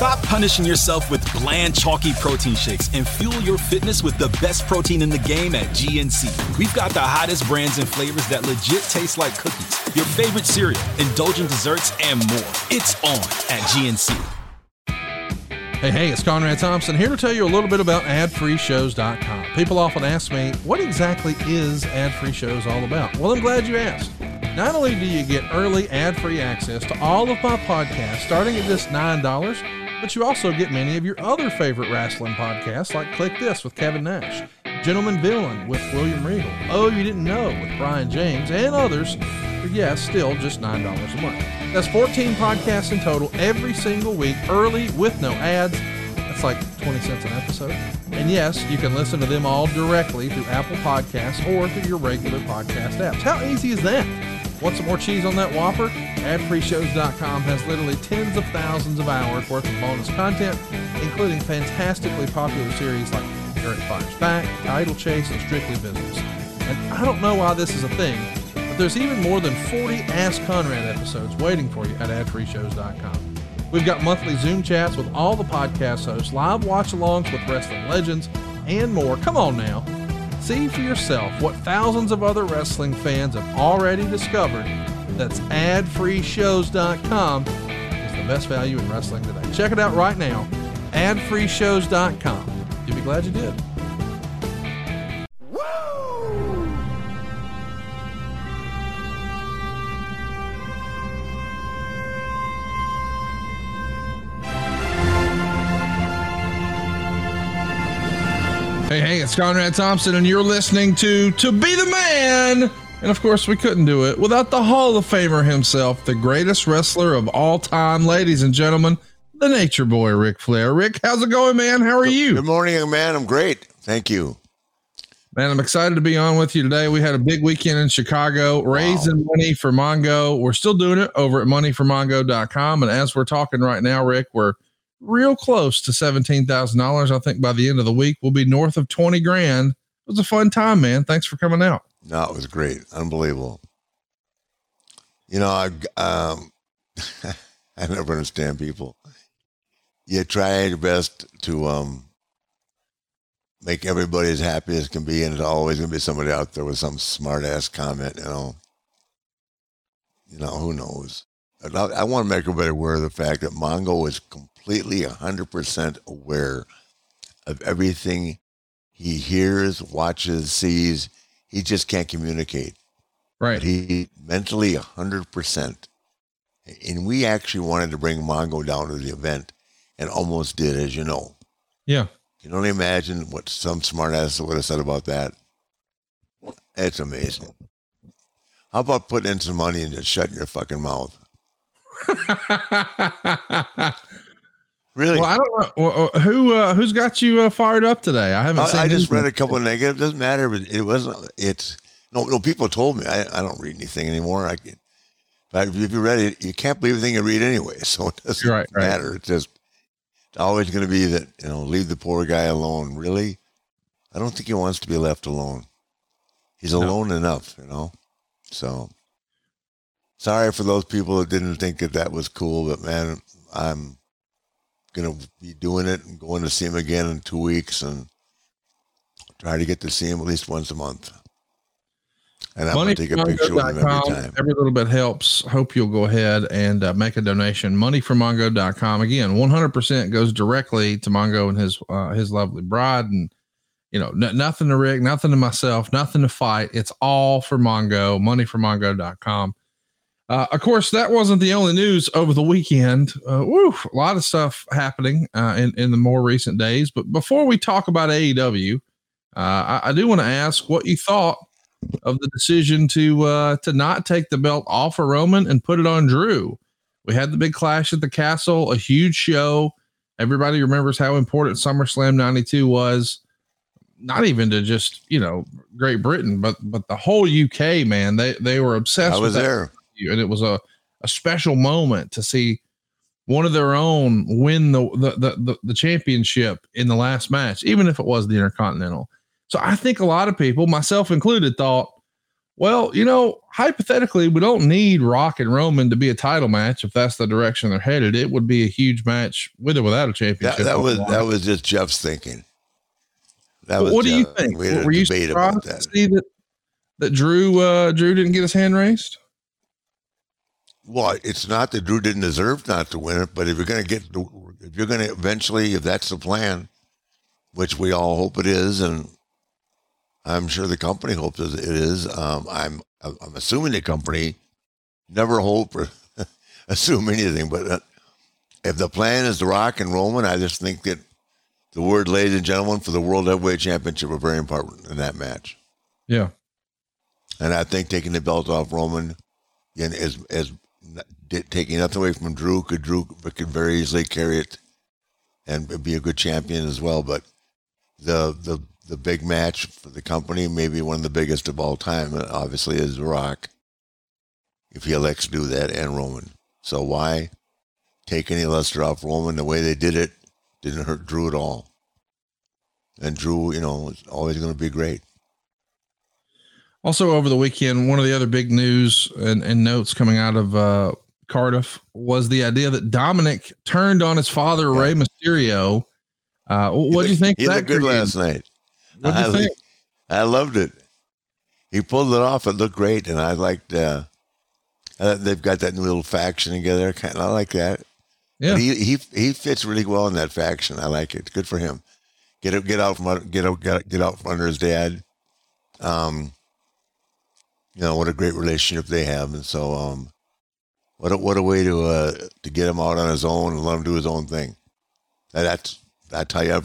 Stop punishing yourself with bland, chalky protein shakes and fuel your fitness with the best protein in the game at GNC. We've got the hottest brands and flavors that legit taste like cookies, your favorite cereal, indulgent desserts, and more. It's on at GNC. Hey, hey, it's Conrad Thompson here to tell you a little bit about adfreeshows.com. People often ask me, what exactly is Ad Free Shows all about? Well, I'm glad you asked. Not only do you get early ad free access to all of my podcasts starting at just $9, but you also get many of your other favorite wrestling podcasts like Kliq This with Kevin Nash, Gentleman Villain with William Regal, Oh You Didn't Know with Brian James, and others for, yes, still just $9 a month. That's 14 podcasts in total every single week, early with no ads. That's like 20 cents an episode. And yes, you can listen to them all directly through Apple Podcasts or through your regular podcast apps. How easy is that? Want some more cheese on that Whopper? AdFreeShows.com has literally tens of thousands of hours worth of bonus content, including fantastically popular series like Eric Fires Back, Title Chase, and Strictly Business. And I don't know why this is a thing, but there's even more than 40 Ask Conrad episodes waiting for you at AdFreeShows.com. We've got monthly Zoom chats with all the podcast hosts, live watch alongs with wrestling legends, and more. Come on now. See for yourself what thousands of other wrestling fans have already discovered. That's adfreeshows.com is the best value in wrestling today. Check it out right now. Adfreeshows.com. You'll be glad you did. Hey, hey, it's Conrad Thompson, and you're listening to To Be the Man. And of course, we couldn't do it without the Hall of Famer himself, the greatest wrestler of all time, ladies and gentlemen, the Nature Boy, Ric Flair. Rick, how's it going, man? How are you? Good morning, man. I'm great. Thank you. Man, I'm excited to be on with you today. We had a big weekend in Chicago, raising wow. money for Mongo. We're still doing it over at moneyformongo.com. And as we're talking right now, Rick, we're real close to $17,000. I think by the end of the week, we'll be north of 20 grand. It was a fun time, man. Thanks for coming out. No, it was great. Unbelievable. You know, I, um, I never understand people. You try your best to, um, make everybody as happy as can be, and there's always going to be somebody out there with some smart ass comment, you know. You know, who knows? I, I want to make everybody aware of the fact that Mongo is completely 100% aware of everything he hears, watches, sees. He just can't communicate. Right. But he mentally 100%. And we actually wanted to bring Mongo down to the event and almost did, as you know. Yeah. You can only imagine what some smartass would have said about that. It's amazing. How about putting in some money and just shutting your fucking mouth? really? Well, I don't know who uh, who's got you uh, fired up today. I haven't. I, I just read a couple of negative. Doesn't matter. But it wasn't. It's no. No. People told me I, I don't read anything anymore. I can, but if you read it, you can't believe everything you read anyway. So it doesn't right, matter. Right. It's just it's always going to be that you know leave the poor guy alone. Really, I don't think he wants to be left alone. He's no. alone enough, you know. So sorry for those people that didn't think that that was cool, but man, I'm gonna be doing it and going to see him again in two weeks and try to get to see him at least once a month. And I'm going to take a picture with him every time. Every little bit helps. Hope you'll go ahead and uh, make a donation. Moneyformongo.com. Again, 100% goes directly to Mongo and his uh, his lovely bride. And you know, n- nothing to Rick, nothing to myself, nothing to fight. It's all for Mongo, moneyformongo.com. Uh, of course, that wasn't the only news over the weekend. Uh, woo, a lot of stuff happening uh, in, in the more recent days. But before we talk about AEW, uh, I, I do want to ask what you thought of the decision to uh, to not take the belt off of Roman and put it on Drew. We had the big clash at the castle, a huge show. Everybody remembers how important SummerSlam 92 was not even to just you know Great Britain, but but the whole UK man. They they were obsessed. I was there, and it was a a special moment to see one of their own win the the, the the the championship in the last match, even if it was the Intercontinental. So I think a lot of people, myself included, thought, well, you know, hypothetically, we don't need Rock and Roman to be a title match if that's the direction they're headed. It would be a huge match with or without a championship. That, that was that was just Jeff's thinking. That was what do you think? We Were you surprised to see that that Drew uh, Drew didn't get his hand raised? Well, it's not that Drew didn't deserve not to win it, but if you're going to get, if you're going to eventually, if that's the plan, which we all hope it is, and I'm sure the company hopes it is. Um, I'm I'm assuming the company never hope or assume anything, but uh, if the plan is to rock and Roman, I just think that the word, ladies and gentlemen, for the World Heavyweight Championship are very important in that match. Yeah. And I think taking the belt off Roman and as, as taking nothing away from Drew, could Drew could very easily carry it and be a good champion as well. But the, the, the big match for the company, maybe one of the biggest of all time, obviously, is Rock. If he elects to do that, and Roman. So why take any luster off Roman the way they did it didn't hurt Drew at all. And Drew, you know, is always going to be great. Also, over the weekend, one of the other big news and, and notes coming out of uh, Cardiff was the idea that Dominic turned on his father, yeah. Rey Mysterio. Uh, what do you think? He looked good last night. What do you think? I loved it. He pulled it off. It looked great, and I liked. Uh, uh, they've got that new little faction together. Kind of, I like that. Yeah, he he he fits really well in that faction. I like it. Good for him. Get get out from get out get, get out from under his dad. Um, you know what a great relationship they have, and so um, what a, what a way to uh to get him out on his own and let him do his own thing. And that's I tell you,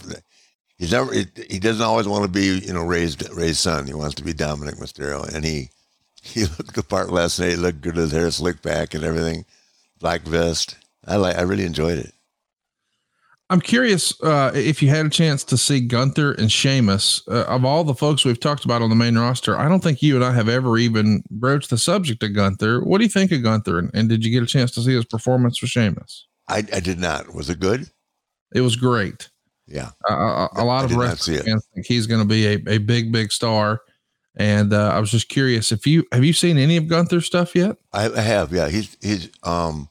he's never he, he doesn't always want to be you know Rey's Rey's son. He wants to be Dominic Mysterio, and he he looked the part last night. He looked good. with His hair slicked back and everything, black vest. I like. I really enjoyed it. I'm curious uh, if you had a chance to see Gunther and Sheamus. Uh, of all the folks we've talked about on the main roster, I don't think you and I have ever even broached the subject of Gunther. What do you think of Gunther? And, and did you get a chance to see his performance with Sheamus? I, I did not. Was it good? It was great. Yeah. Uh, a, a lot of wrestling fans think he's going to be a, a big, big star. And uh, I was just curious if you have you seen any of Gunther's stuff yet? I, I have. Yeah. He's he's um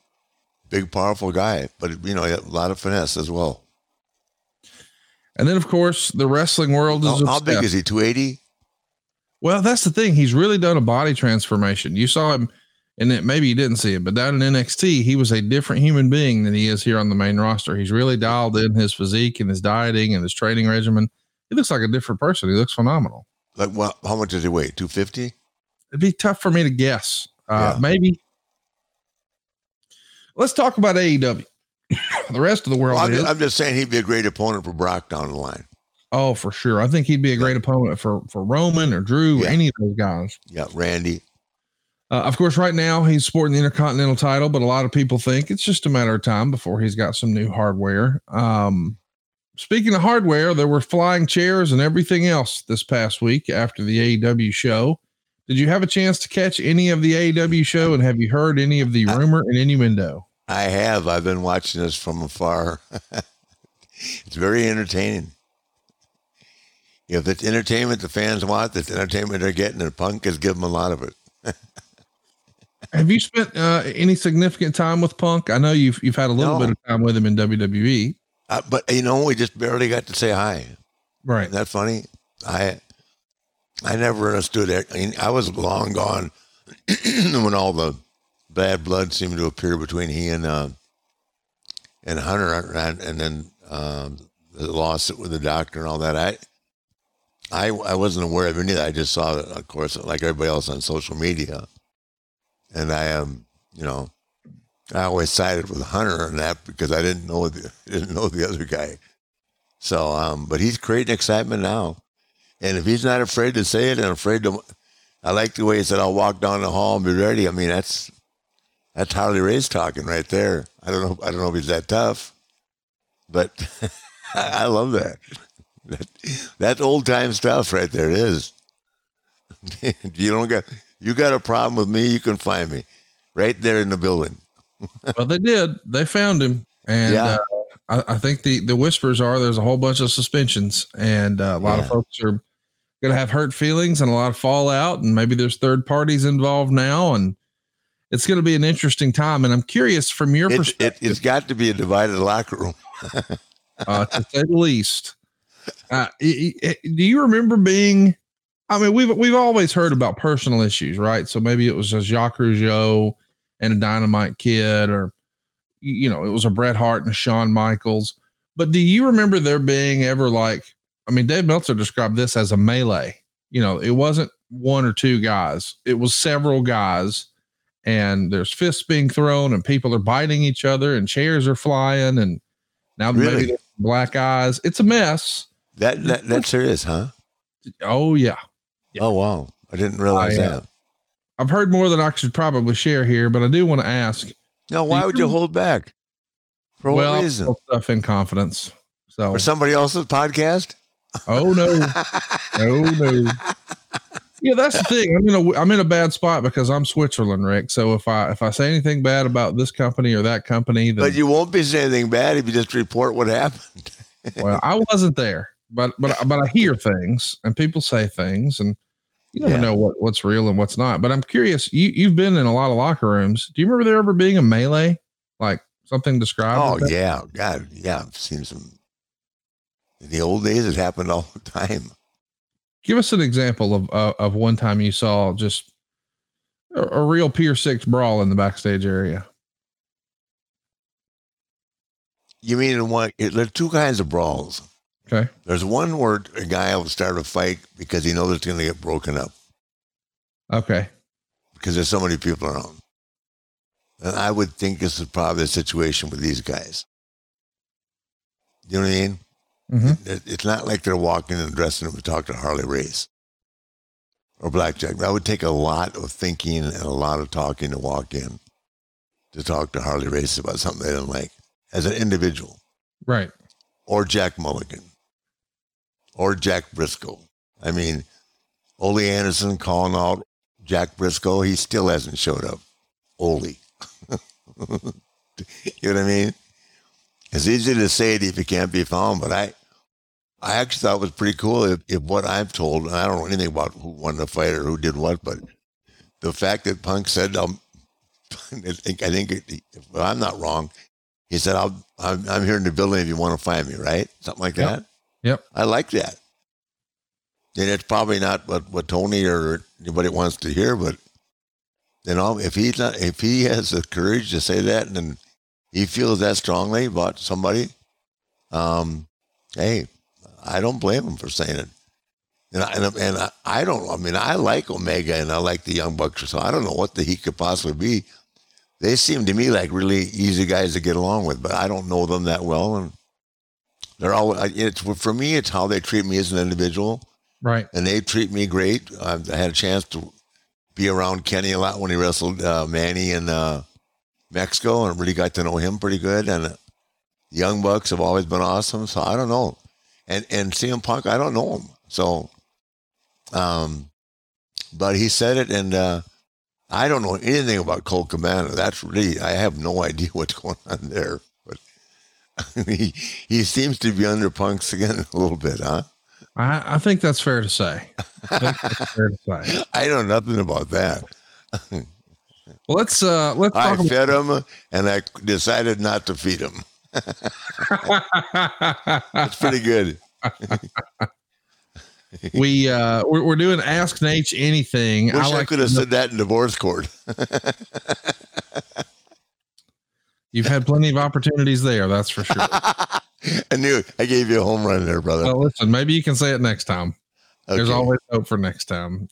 big, powerful guy, but you know, a lot of finesse as well. And then, of course, the wrestling world is. How, how big is he? Two eighty. Well, that's the thing. He's really done a body transformation. You saw him, and it, maybe you didn't see it, but down in NXT, he was a different human being than he is here on the main roster. He's really dialed in his physique and his dieting and his training regimen. He looks like a different person. He looks phenomenal. Like, well, how much does he weigh? Two fifty. It'd be tough for me to guess. Uh, yeah. Maybe Let's talk about AEW. the rest of the world. Well, I'm, just, I'm, just, saying he'd be a great opponent for Brock down the line. Oh, for sure. I think he'd be a great yeah. opponent for for Roman or Drew yeah. or any of those guys. Yeah, Randy. Uh, of course, right now he's sporting the Intercontinental title, but a lot of people think it's just a matter of time before he's got some new hardware. Um, speaking of hardware, there were flying chairs and everything else this past week after the AEW show. Did you have a chance to catch any of the AEW show and have you heard any of the rumor and innuendo? I have. I've been watching this from afar. it's very entertaining. If it's entertainment the fans want, that's entertainment they're getting, and Punk has given them a lot of it. have you spent uh, any significant time with Punk? I know you've you've had a little no. bit of time with him in WWE. Uh, but you know, we just barely got to say hi. Right. Isn't that funny? I I never understood it. I, mean, I was long gone when all the bad blood seemed to appear between he and uh, and Hunter, and, then um, the lawsuit with the doctor and all that. I I I wasn't aware of any of that. I just saw it, of course, like everybody else on social media. And I am, um, you know, I always sided with Hunter on that because I didn't know the didn't know the other guy. So, um, but he's creating excitement now, and if he's not afraid to say it and afraid to, I like the way he said, "I'll walk down the hall and be ready." I mean, that's that's Harley Race talking right there. I don't know. I don't know if he's that tough, but I love that. that. That's old time stuff right there. It is. you don't got you got a problem with me, you can find me right there in the building. well, they did. They found him, and yeah. Uh, I, I, think the the whispers are there's a whole bunch of suspensions, and uh, a lot yeah. of folks are going to have hurt feelings and a lot of fallout, and maybe there's third parties involved now, and it's going to be an interesting time. And I'm curious from your it, perspective. It, has got to be a divided locker room, uh, to say the least. Uh, do you remember being? I mean, we've we've always heard about personal issues, right? So maybe it was a Jacques Rougeau and a Dynamite Kid, or you know, it was a Bret Hart and a Shawn Michaels. But do you remember there being ever like? I mean, Dave Meltzer described this as a melee. You know, it wasn't one or two guys; it was several guys, and there's fists being thrown, and people are biting each other, and chairs are flying, and now really? maybe black eyes. It's a mess. That that that sure is, huh? Oh yeah. yeah. Oh wow! I didn't realize I, uh, that. I've heard more than I should probably share here, but I do want to ask. No, why would you hold back? For what well, reason? Stuff in confidence. So for somebody else's podcast. Oh no, no, oh, no. Yeah, that's the thing. I'm in a I'm in a bad spot because I'm Switzerland, Rick. So if I if I say anything bad about this company or that company, then, but you won't be saying anything bad if you just report what happened. well, I wasn't there, but but but I hear things and people say things, and you never yeah. know what, what's real and what's not. But I'm curious. You you've been in a lot of locker rooms. Do you remember there ever being a melee, like something described? Oh yeah, God, yeah. I've seen some. In the old days, it happened all the time. Give us an example of uh, of one time you saw just a, a real Pier Six brawl in the backstage area. You mean in one? There are two kinds of brawls. Okay. There's one where a guy will start a fight because he knows it's going to get broken up. Okay. Because there's so many people around. And I would think this is probably the situation with these guys. You know what I mean? Mm-hmm. It's not like they're walking in the dressing room to talk to Harley Race or Blackjack. That would take a lot of thinking and a lot of talking to walk in to talk to Harley Race about something they didn't like as an individual. Right. Or Jack Mulligan or Jack Briscoe. I mean, Ole Anderson calling out Jack Briscoe, he still hasn't showed up. Ole. you know what I mean? It's easy to say it if you can't be found, but I I actually thought it was pretty cool if, if what I've told, and I don't know anything about who won the fight or who did what, but the fact that Punk said, um, I think, I think if I'm not wrong, he said, I'll, I'm, I'm here in the building if you want to find me, right? Something like yep. that. Yep. I like that. And it's probably not what, what Tony or anybody wants to hear, but you know, if he's not, if he has the courage to say that and he feels that strongly about somebody, um, hey, I don't blame him for saying it. And I, and, and I, I, don't. I mean, I like Omega and I like the Young Bucks, so I don't know what the he could possibly be. They seem to me like really easy guys to get along with, but I don't know them that well, and they're all. It's for me. It's how they treat me as an individual, right? And they treat me great. I, I had a chance to be around Kenny a lot when he wrestled uh, Manny in uh, Mexico, and really got to know him pretty good. And uh, Young Bucks have always been awesome. So I don't know and and CM Punk, I don't know him, so, um, but he said it, and uh, I don't know anything about Colt Cabana. That's really I have no idea what's going on there, he he seems to be under Punk's again a little bit, huh? I, I think that's fair to say. I fair to say. I know nothing about that. well, let's uh let's. I fed him, and I decided not to feed him. That's pretty good. we uh we're, we're, doing ask Naitch anything. Wish I, like I could have said that in divorce court. You've had plenty of opportunities there, that's for sure. I knew I gave you a home run there, brother. Well, listen, maybe you can say it next time. Okay. There's always hope for next time.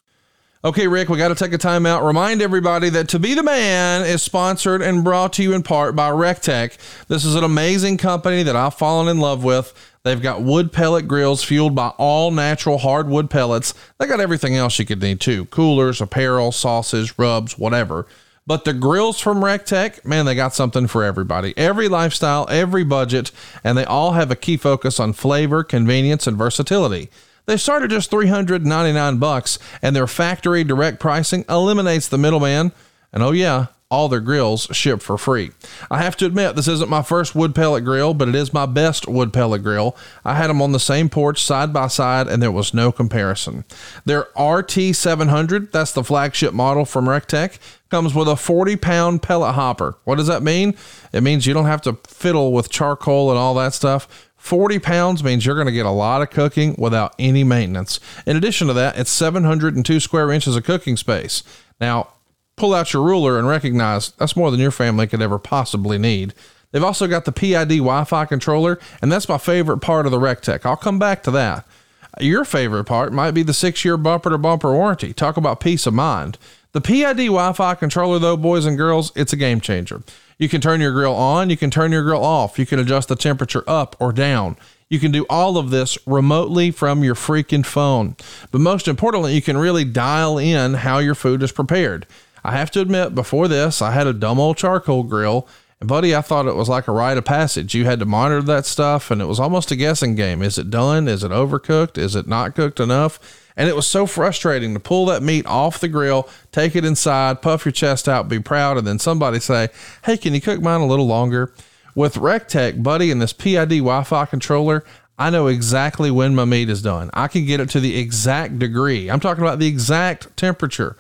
Okay, Rick, we got to take a time out. Remind everybody that To Be the Man is sponsored and brought to you in part by Recteq. This is an amazing company that I've fallen in love with. They've got wood pellet grills fueled by all natural hardwood pellets. They got everything else you could need too coolers, apparel, sauces, rubs, whatever. But the grills from Recteq, man, they got something for everybody. Every lifestyle, every budget, and they all have a key focus on flavor, convenience, and versatility. They start at just 399 bucks, and their factory direct pricing eliminates the middleman. And oh yeah, all their grills ship for free. I have to admit, this isn't my first wood pellet grill, but it is my best wood pellet grill. I had them on the same porch side by side, and there was no comparison. Their RT700, that's the flagship model from Recteq, comes with a 40 pound pellet hopper. What does that mean? It means you don't have to fiddle with charcoal and all that stuff. 40 pounds means you're going to get a lot of cooking without any maintenance. In addition to that, it's 702 square inches of cooking space. Now, pull out your ruler and recognize that's more than your family could ever possibly need. They've also got the PID Wi Fi controller, and that's my favorite part of the Recteq. I'll come back to that. Your favorite part might be the six year bumper to bumper warranty. Talk about peace of mind. The PID Wi Fi controller, though, boys and girls, it's a game changer. You can turn your grill on, you can turn your grill off, you can adjust the temperature up or down. You can do all of this remotely from your freaking phone. But most importantly, you can really dial in how your food is prepared. I have to admit, before this, I had a dumb old charcoal grill. And buddy, I thought it was like a rite of passage. You had to monitor that stuff, and it was almost a guessing game. Is it done? Is it overcooked? Is it not cooked enough? And it was so frustrating to pull that meat off the grill, take it inside, puff your chest out, be proud, and then somebody say, Hey, can you cook mine a little longer? With Recteq, buddy, and this PID Wi Fi controller, I know exactly when my meat is done. I can get it to the exact degree. I'm talking about the exact temperature.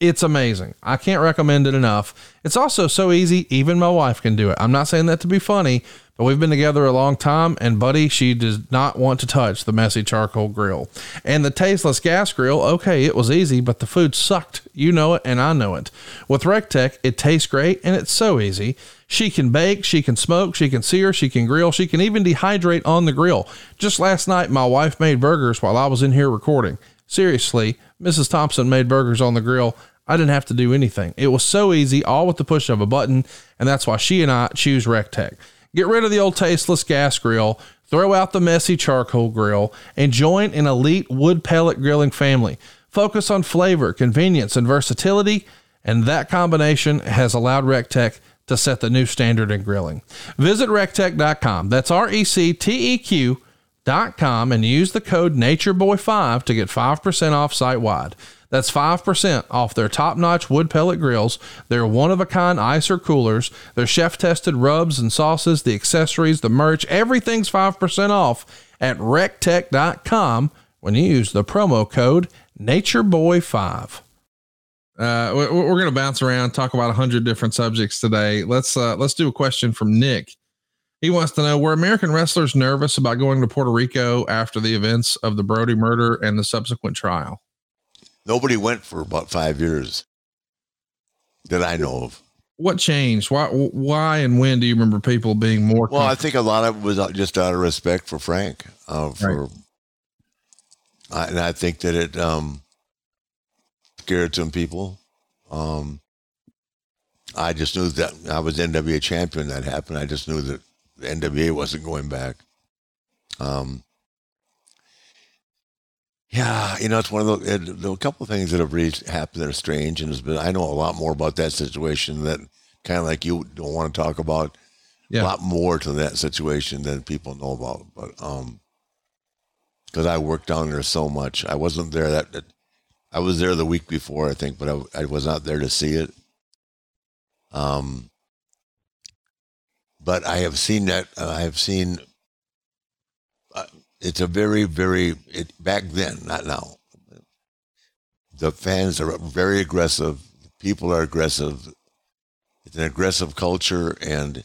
It's amazing. I can't recommend it enough. It's also so easy, even my wife can do it. I'm not saying that to be funny, but we've been together a long time, and buddy, she does not want to touch the messy charcoal grill. And the tasteless gas grill, okay, it was easy, but the food sucked. You know it, and I know it. With Recteq, it tastes great, and it's so easy. She can bake, she can smoke, she can sear, she can grill, she can even dehydrate on the grill. Just last night, my wife made burgers while I was in here recording. Seriously, Mrs. Thompson made burgers on the grill. I didn't have to do anything. It was so easy, all with the push of a button, and that's why she and I choose Recteq. Get rid of the old tasteless gas grill, throw out the messy charcoal grill, and join an elite wood pellet grilling family. Focus on flavor, convenience, and versatility, and that combination has allowed Recteq to set the new standard in grilling. Visit recteq.com. That's R E C T E Q.com and use the code NatureBoy5 to get 5% off site wide. That's 5% off their top notch wood pellet grills, their one of a kind icer coolers, their chef tested rubs and sauces, the accessories, the merch, everything's 5% off at recteq.com when you use the promo code NatureBoy5. Uh, we're going to bounce around, talk about a hundred different subjects today. Let's uh, let's do a question from Nick. He wants to know: Were American wrestlers nervous about going to Puerto Rico after the events of the Brody murder and the subsequent trial? Nobody went for about five years that I know of. What changed? Why? Why and when do you remember people being more? Well, I think a lot of it was just out of respect for Frank. Uh, for, right. I, and I think that it um, scared some people. Um, I just knew that I was NWA champion. That happened. I just knew that the NWA wasn't going back. Um, yeah, you know, it's one of the, there a couple of things that have really happened that are strange, and has been. I know a lot more about that situation that kind of like you don't want to talk about. Yeah. A lot more to that situation than people know about, but um, because I worked down there so much, I wasn't there that, that I was there the week before, I think, but I, I was not there to see it. Um, but I have seen that. Uh, I have seen it's a very, very it, back then, not now. The fans are very aggressive. People are aggressive. It's an aggressive culture, and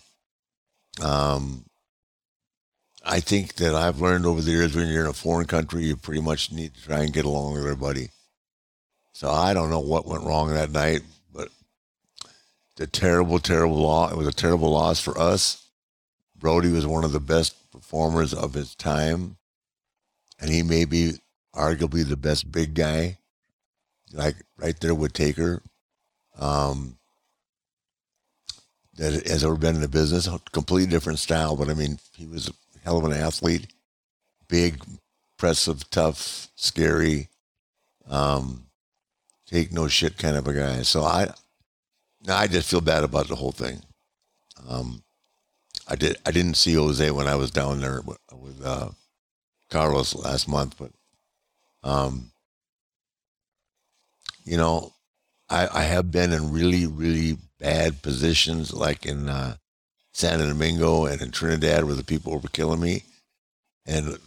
um, I think that I've learned over the years when you're in a foreign country, you pretty much need to try and get along with everybody. So I don't know what went wrong that night, a terrible, terrible loss. It was a terrible loss for us. Brody was one of the best performers of his time and he may be arguably the best big guy, like right there with Taker, um, that has ever been in the business. Completely different style, but I mean, he was a hell of an athlete, big, impressive, tough, scary, um, take no shit kind of a guy. So I, I just feel bad about the whole thing. Um, I did. I didn't see Jose when I was down there with, with uh, Carlos last month, but um, you know, I, I have been in really, really bad positions, like in uh, San Domingo and in Trinidad, where the people were killing me, and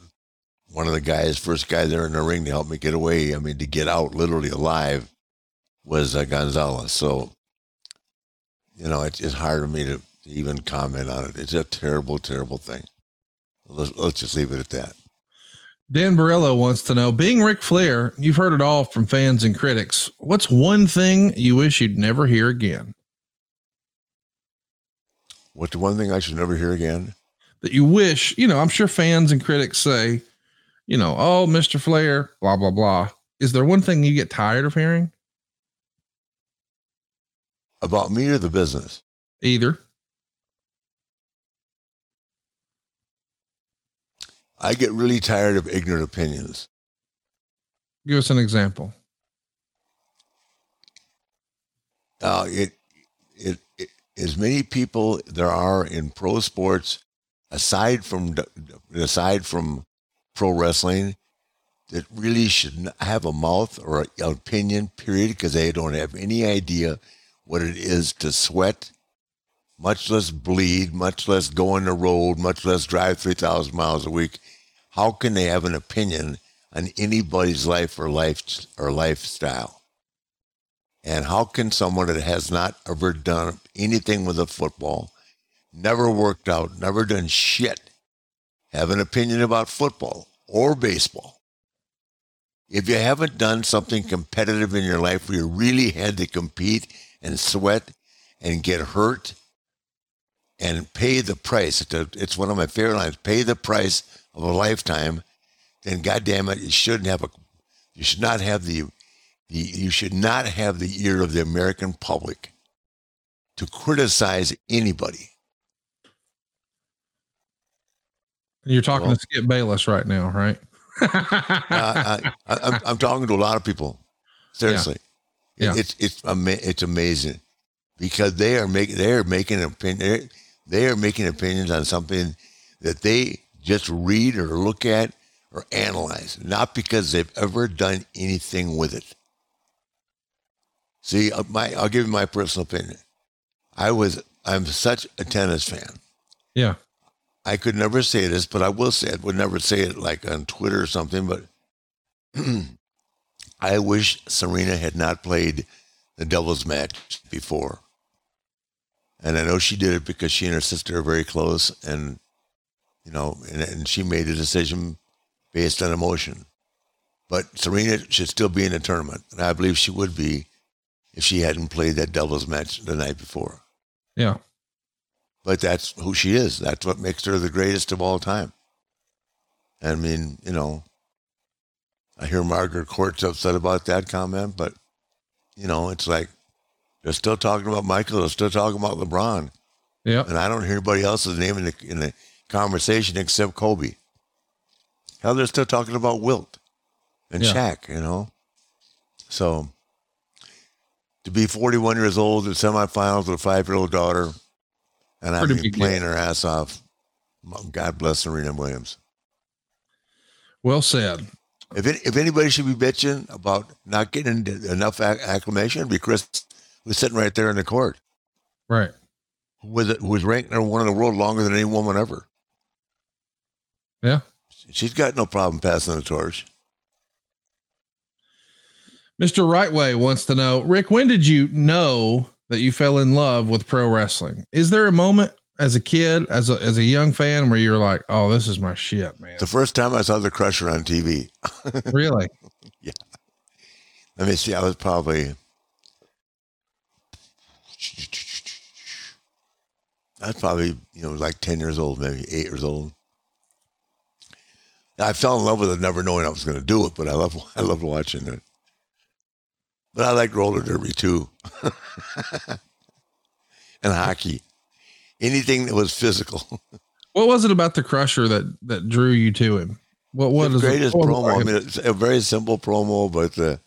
one of the guys, first guy there in the ring to help me get away, I mean, to get out literally alive, was uh, Gonzalez. So, you know, it's, it's hard for me to even comment on it. It's a terrible, terrible thing. Let's, let's just leave it at that. Dan Barillo wants to know, being Ric Flair, you've heard it all from fans and critics. What's one thing you wish you'd never hear again? What's the one thing I should never hear again? That you wish, you know, I'm sure fans and critics say, you know, oh, Mr. Flair, blah, blah, blah. Is there one thing you get tired of hearing? About me or the business? Either. I get really tired of ignorant opinions. Give us an example. Uh, it, it, it, as many people there are in pro sports, aside from aside from pro wrestling, that really should not have a mouth or an opinion. Period, because they don't have any idea what it is to sweat, much less bleed, much less go on the road, much less drive three thousand miles a week. How can they have an opinion on anybody's life or life or lifestyle? And how can someone that has not ever done anything with a football, never worked out, never done shit, have an opinion about football or baseball? If you haven't done something competitive in your life where you really had to compete and sweat and get hurt and pay the price, it's one of my favorite lines pay the price of a lifetime, then goddamn it, you shouldn't have a, you should not have the the, you should not have the ear of the American public to criticize anybody. You're talking well, to Skip Bayless right now, right? uh, I, am talking to a lot of people. Seriously, yeah. It's it's it's amazing because they are making they are making opinion they are making opinions on something that they just read or look at or analyze, not because they've ever done anything with it. See, uh, my I'll give you my personal opinion. I was I'm such a tennis fan. Yeah. I could never say this, but I will say it. Would never say it like on Twitter or something, but I wish Serena had not played the doubles match before. And I know she did it because she and her sister are very close and you know, and, and she made a decision based on emotion. But Serena should still be in the tournament, and I believe she would be if she hadn't played that doubles match the night before. Yeah. But that's who she is. That's what makes her the greatest of all time. I mean, you know, I hear Margaret Court's upset about that comment, but you know, it's like they're still talking about Michael. They're still talking about LeBron. Yeah. And I don't hear anybody else's name in the in the conversation except Kobe. Hell, they're still talking about Wilt and yeah. Shaq. You know, so to be 41 years old in semifinals with a five year old daughter, and I mean playing her ass off. God bless Serena Williams. Well said. If it, if anybody should be bitching about not getting enough acclamation, it'd be Chris, who's sitting right there in the court. Right. Who was, who was ranked number one in the world longer than any woman ever. Yeah. She's got no problem passing the torch. Mr. Rightway wants to know, Rick, when did you know that you fell in love with pro wrestling? Is there a moment as a kid, as a as a young fan, where you're like, "Oh, this is my shit, man"? The first time I saw the Crusher on TV. really? Yeah. Let me see. I was probably. I was probably you know like ten years old, maybe eight years old. I fell in love with it, never knowing I was going to do it, but I love I loved watching it. But I like roller derby too, and hockey, anything that was physical. What was it about the Crusher that that drew you to him? What what the greatest what promo? I mean, it's a very simple promo, but the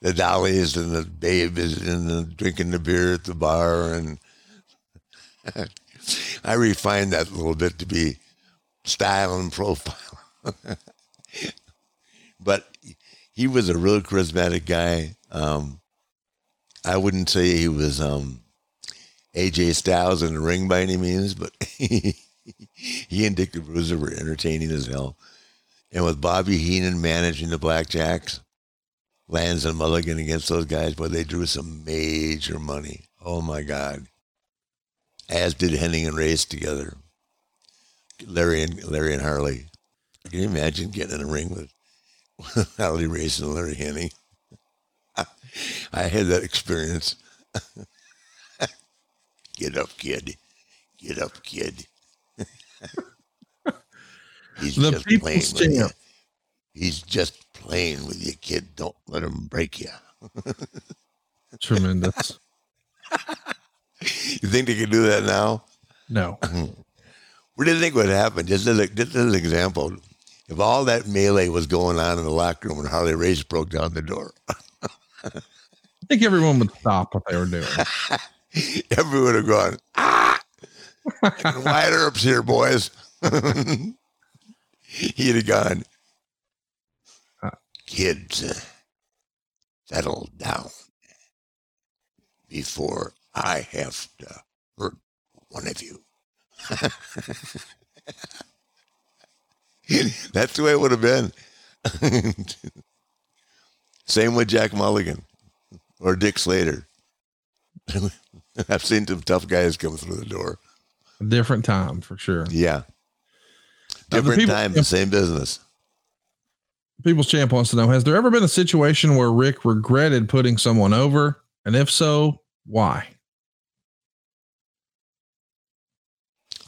the dollies and the babes and the drinking the beer at the bar, and I refined that a little bit to be style and profile. but he was a real charismatic guy. Um, I wouldn't say he was um, AJ Styles in the ring by any means, but he, and Dick the Bruiser were entertaining as hell. And with Bobby Heenan managing the Blackjacks, Lanza and Mulligan against those guys, but they drew some major money. Oh my God. As did Hennig and Race together. Larry and Larry and Harley. Can you imagine getting in a ring with Harley Race and Larry Hennig? I had that experience. Get up, kid. Get up, kid. He's The just playing with you. He's just playing with you, kid. Don't let him break you. tremendous? You think they can do that now? No. What do you think would happen? Just as, a, just as an example, if all that melee was going on in the locker room and Harley Race broke down the door, I think everyone would stop what they were doing. everyone would have gone, ah! Wyatt Earp's here, boys. He'd have gone, kids, uh, settle down before I have to hurt one of you. That's the way it would have been. Same with Jack Mulligan or Dick Slater. I've seen some tough guys come through the door. A different time for sure. Yeah. Different people- time, same business. People's Champ wants to know Has there ever been a situation where Rick regretted putting someone over? And if so, why?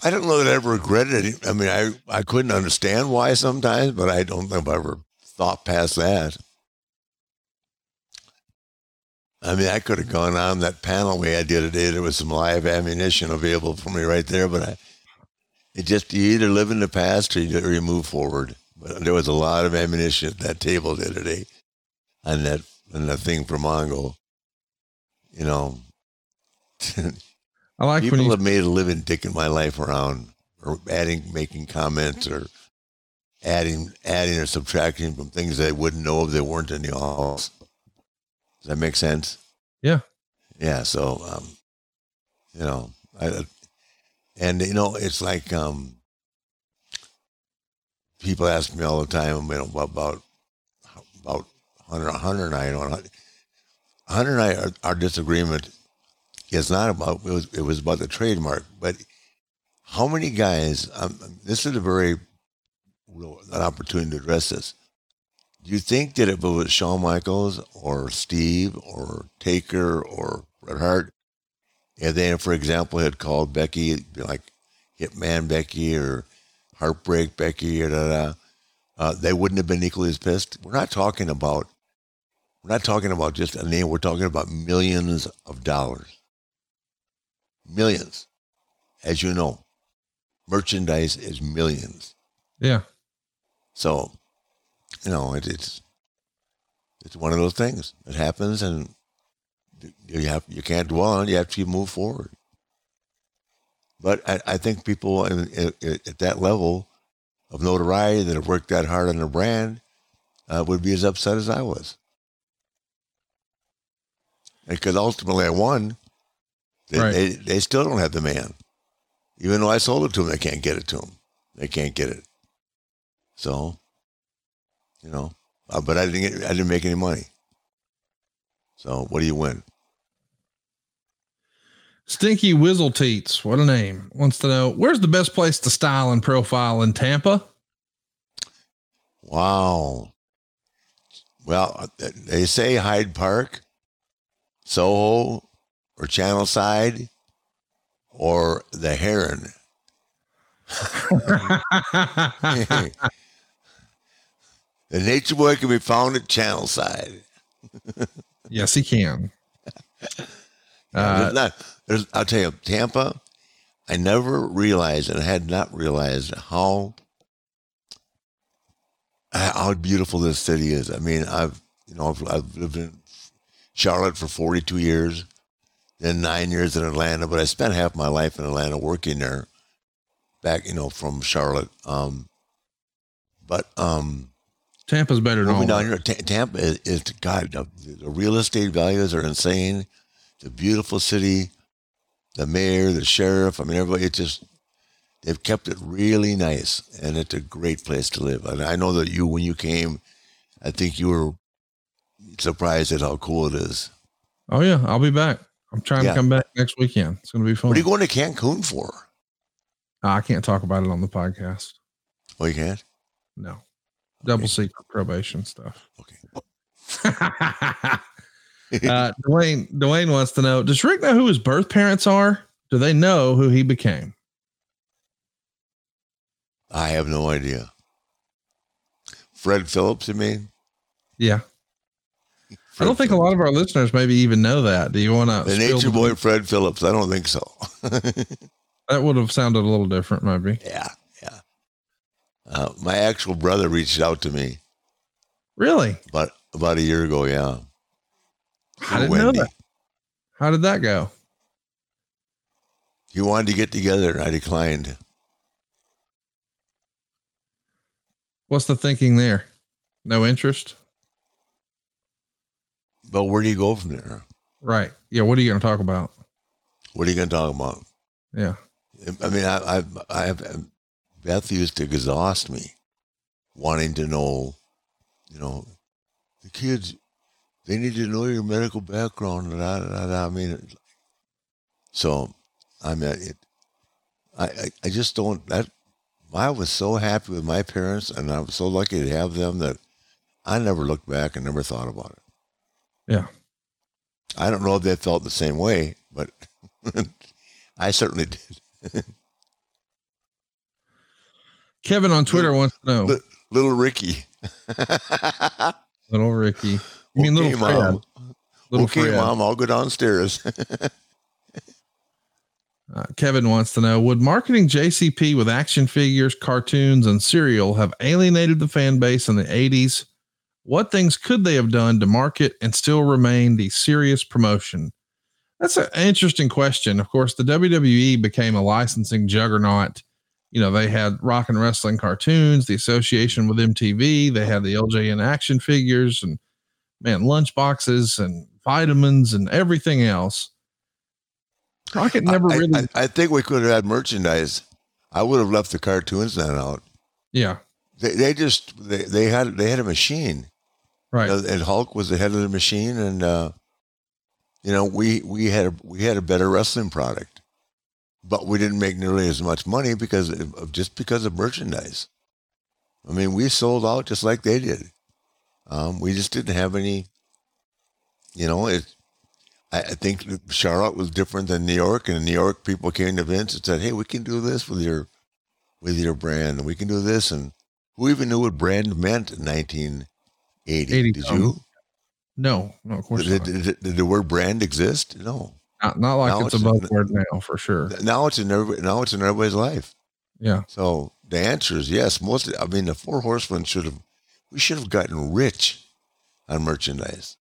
I don't know that I ever regretted it. I mean, I, I couldn't understand why sometimes, but I don't know if I've ever thought past that. I mean, I could have gone on that panel we had the other day. There was some live ammunition available for me right there, but I, it just, you either live in the past or you, or you move forward. But there was a lot of ammunition at that table the other day on that, on that thing for Mongo. You know, I like when people you have made a living dicking my life around or adding making comments or adding adding or subtracting from things they wouldn't know if they weren't in the office does that make sense Yeah. yeah so um you know I, and you know it's like um people ask me all the time you know about about Hunter, Hunter and I you know Hunter and I our, our disagreement is not about it was it was about the trademark, but how many guys? Um, this is a very real an opportunity to address this. Do you think that if it was Shawn Michaels or Steve or Taker or Bret Hart, and they, for example, had called Becky like Hitman Becky or Heartbreak Becky or da da, uh, they wouldn't have been equally as pissed. We're not talking about we're not talking about just a name. We're talking about millions of dollars millions. As you know, merchandise is millions. Yeah. So, you know, it, it's it's one of those things. It happens, and you have you can't dwell on it. You have to move forward. But I, I think people in, in, at that level of notoriety that have worked that hard on their brand uh, would be as upset as I was. Because ultimately, I won. They, Right. they, they still don't have the man. Even though I sold it to them, they can't get it to them. They can't get it. So, you know, uh, but I didn't get, I didn't make any money. So what do you win? Stinky Whizzle Teats, what a name. Wants to know where's the best place to style and profile in Tampa? Wow. Well, uh, they say Hyde Park, Soho, or Channel Side, or the Heron. The Nature Boy can be found at Channel Side. Yes, he can. Uh, not, I'll tell you, Tampa, I never realized, and I had not realized how how beautiful this city is. I mean, I've you know I've, I've lived in Charlotte for 42 years, then nine years in Atlanta, but I spent half my life in Atlanta working there. Back, you know, from Charlotte. Um, but um, Tampa's better than all. moving down here, Ta- Tampa is, is God. The, the real estate values are insane. It's a beautiful city. The mayor, the sheriff. I mean, everybody. It just they've kept it really nice, and it's a great place to live. And I know that you, when you came, I think you were surprised at how cool it is. Oh yeah, I'll be back. I'm trying Yeah. to come back next weekend. It's gonna be fun. What are you going to Cancun for? Ah, I can't talk about it on the podcast. Oh, you can't. No, double secret probation stuff. Okay. uh, Dwayne Dwayne wants to know: Does Ric know who his birth parents are? Do they know who he became? I have no idea. Fred Phillips, you mean? Yeah, I don't think a lot of our listeners maybe even know that. Do you want to? The nature boy, Fred Phillips. I don't think so. That would have sounded a little different, maybe. Yeah. Uh, my actual brother reached out to me Really? about about a year ago. Yeah, I didn't know that. How did that go? He wanted to get together, and I declined. What's the thinking there? No interest? But where do you go from there? Right. Yeah. What are you going to talk about? What are you going to talk about? Yeah. I mean, I, I, I have Beth used to exhaust me, wanting to know, you know, the kids, they need to know your medical background. Da, da, da. I mean, so I mean, it, I, I, I just don't. That I was so happy with my parents, and I was so lucky to have them that I never looked back and never thought about it. Yeah. I don't know if they felt the same way, but I certainly did. Kevin on Twitter wants to know. Li- little Ricky. Little Ricky. You mean okay, little Fred? mom. Little okay, Fred. mom. I'll go downstairs. Uh, Kevin wants to know Would marketing JCP with action figures, cartoons, and cereal have alienated the fan base in the 80s? What things could they have done to market and still remain the serious promotion? That's an interesting question. Of course, the WWE became a licensing juggernaut. You know, they had rock and wrestling cartoons, the association with MTV, they had the LJN action figures and man, lunch boxes and vitamins and everything else. Rocket never I, really, I, I think we could have had merchandise. I would have left the cartoons then out. yeah, They, they just they, they had they had a machine, right. And Hulk was the head of the machine, and uh, you know we we had a, we had a better wrestling product, but we didn't make nearly as much money because of, just because of merchandise. I mean, we sold out just like they did. Um, we just didn't have any. You know, it. I, I think Charlotte was different than New York, and New York, people came to Vince and said, "Hey, we can do this with your, with your brand, and we can do this." And who even knew what brand meant in 1980? 80 Did you? No, no, of course Did, not. did- did the word brand exist? No. Not, not like it's, it's- a buzzword now for sure. Now it's in every, now it's in everybody's life. Yeah. So the answer is yes. Most, I mean, the Four Horsemen should have, we should have gotten rich on merchandise.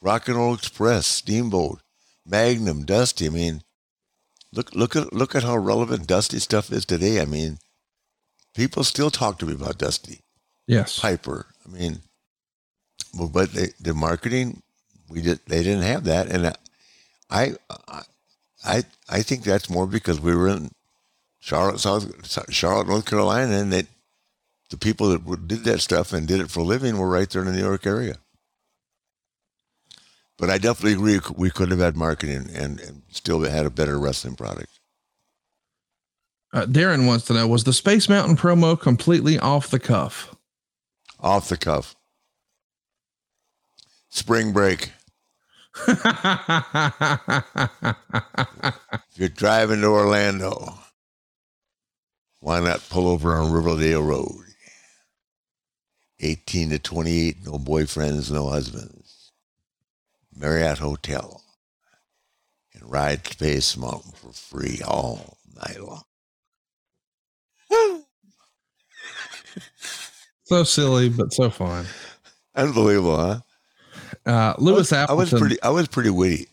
Rock and Roll Express, Steamboat, Magnum, Dusty. I mean, look, look at look at how relevant Dusty stuff is today. I mean, people still talk to me about Dusty Yes. Piper. I mean, well, but they, the marketing, we did they didn't have that, and uh, I, I, I, think that's more because we were in Charlotte, South Charlotte, North Carolina, and that the people that did that stuff and did it for a living were right there in the New York area. But I definitely agree we could have had marketing and, and still had a better wrestling product. Uh, Darren wants to know Was the Space Mountain promo completely off the cuff? Off the cuff. Spring break. If you're driving to Orlando, why not pull over on Riverdale Road? 18 to 28, no boyfriends, no husbands. Marriott Hotel. And ride Space Mountain for free all night long. So silly, but so fun. Unbelievable, huh? Uh, Lewis I was, I was pretty I was pretty witty.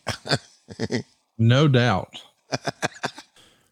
no doubt.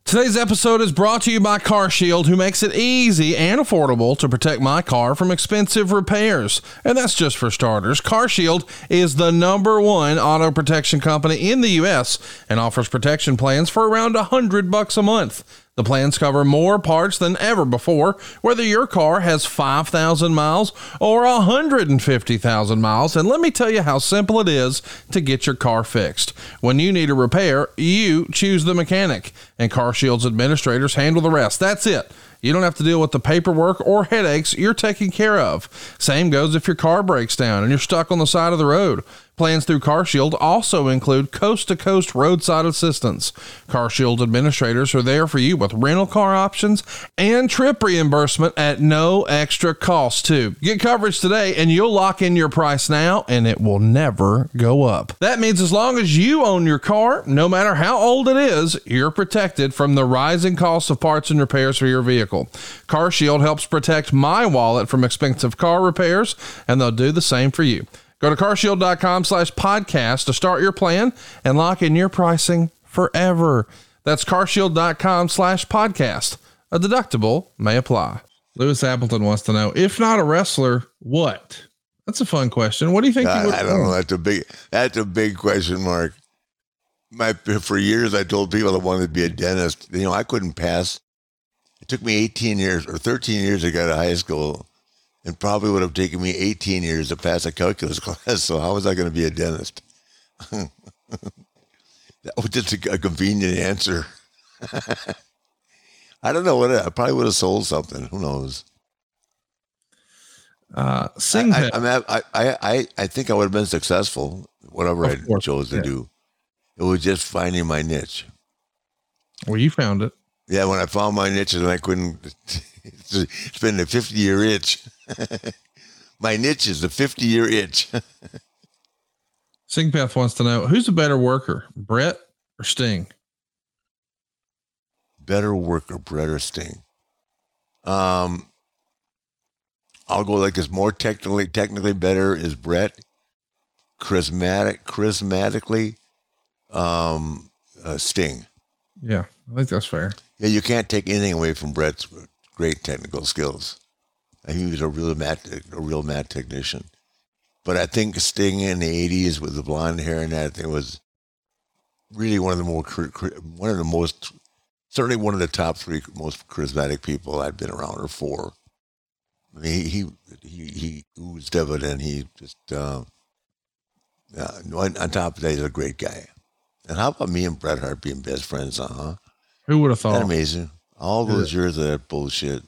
Today's episode is brought to you by CarShield, who makes it easy and affordable to protect my car from expensive repairs. And that's just for starters. CarShield is the number one auto protection company in the U.S. and offers protection plans for around a hundred bucks a month. The plans cover more parts than ever before, whether your car has 5,000 miles or 150,000 miles. And let me tell you how simple it is to get your car fixed. When you need a repair, you choose the mechanic, and CarShield's administrators handle the rest. That's it. You don't have to deal with the paperwork or headaches you're taking care of. Same goes if your car breaks down and you're stuck on the side of the road. Plans through CarShield also include coast to coast roadside assistance. CarShield administrators are there for you with rental car options and trip reimbursement at no extra cost, too. Get coverage today and you'll lock in your price now and it will never go up. That means as long as you own your car, no matter how old it is, you're protected from the rising costs of parts and repairs for your vehicle. CarShield helps protect my wallet from expensive car repairs and they'll do the same for you. Go to carshield.com slash podcast to start your plan and lock in your pricing forever. That's carshield.com slash podcast. A deductible may apply. Lewis Appleton wants to know if not a wrestler, what? That's a fun question. What do you think? I, would I don't know. That's a big that's a big question mark. My for years I told people I wanted to be a dentist. You know, I couldn't pass. It took me 18 years or 13 years to get out of high school and probably would have taken me 18 years to pass a calculus class. So how was I going to be a dentist? that was just a, a convenient answer. I don't know what I probably would have sold something. Who knows? Uh, sing I, I, mean, I, I, I, think I would have been successful, whatever I chose to do. It was just finding my niche. well, you found it. Yeah, when I found my niche and I couldn't, it's been a 50 year itch. my niche is the 50 year itch. Singpath wants to know who's a better worker, Bret or Sting? Better worker, Bret or Sting. Um, I'll go like this. More technically, technically better is Bret. Charismatic, charismatically, um, uh, Sting. Yeah, I think that's fair. Yeah, you can't take anything away from Bret's great technical skills. He was a real mat, a real mat technician. But I think Sting in the '80s with the blonde hair and that thing was really one of the more one of the most certainly one of the top three most charismatic people I'd been around or four. I mean, he he he, he oozed evident. He just uh, uh, on, on top of that, he's a great guy. And how about me and Bret Hart being best friends? Uh huh. Who would have thought? That amazing. All those years of that bullshit.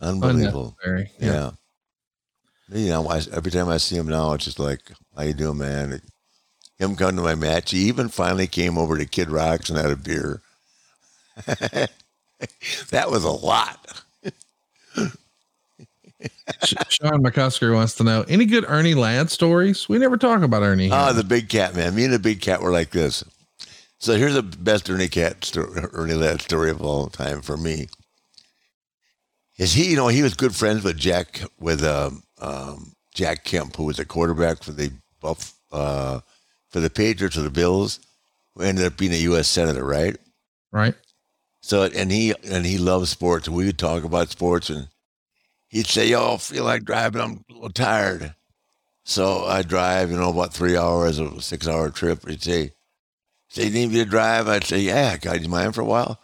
Unbelievable. Unnecessary. Yeah. You know, I, every time I see him now, it's just like, how you doing, man? Him come to my match. He even finally came over to Kid Rocks and had a beer. that was a lot. Sean McCusker wants to know any good Ernie Ladd stories? We never talk about Ernie. Ah, here. the big cat, man. Me and the big cat were like this. So here's the best Ernie Cat story, Ernie Ladd story of all time for me. Is he, you know, he was good friends with Jack, with um, um, Jack Kemp, who was a quarterback for the Buff, uh, for the Patriots or the Bills, who ended up being a U.S. senator, right? right? So and he and he loves sports, and we would talk about sports, and he'd say, "Yo, I feel like driving. I'm a little tired." So I drive, you know, about three hours, a six-hour trip. He'd say, "Say, you need me to drive?" I'd say, "Yeah, God, you mind for a while?"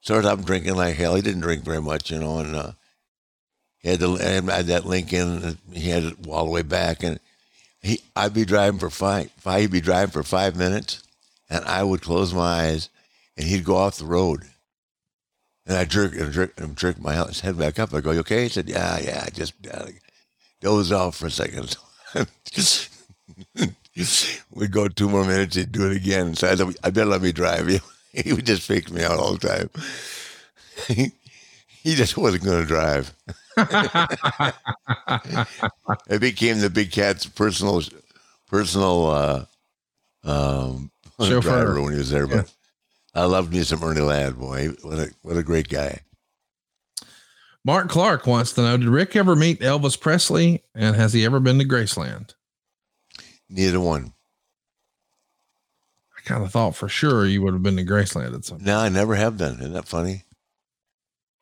Started up drinking like hell. He didn't drink very much, you know, and uh, he had, the, had that Lincoln. and He had it all the way back, and he I'd be driving for five, five. He'd be driving for five minutes, and I would close my eyes, and he'd go off the road. And I jerk and jerk and jerk my head back up. I go, "You okay?" He said, "Yeah, yeah." I just uh, off for a second. We'd go two more minutes. He'd do it again. So I said, "I better let me drive you." He would just fake me out all the time. he just wasn't going to drive. it became the big cat's personal personal uh, um, driver when he was there. Yeah. But I loved me some Ernie Ladd, boy. What a what a great guy. Mark Clark wants to know Did Ric ever meet Elvis Presley? And has he ever been to Graceland? Neither one. I kind of thought for sure you would have been to Graceland at some point. No, I never have been. Isn't that funny?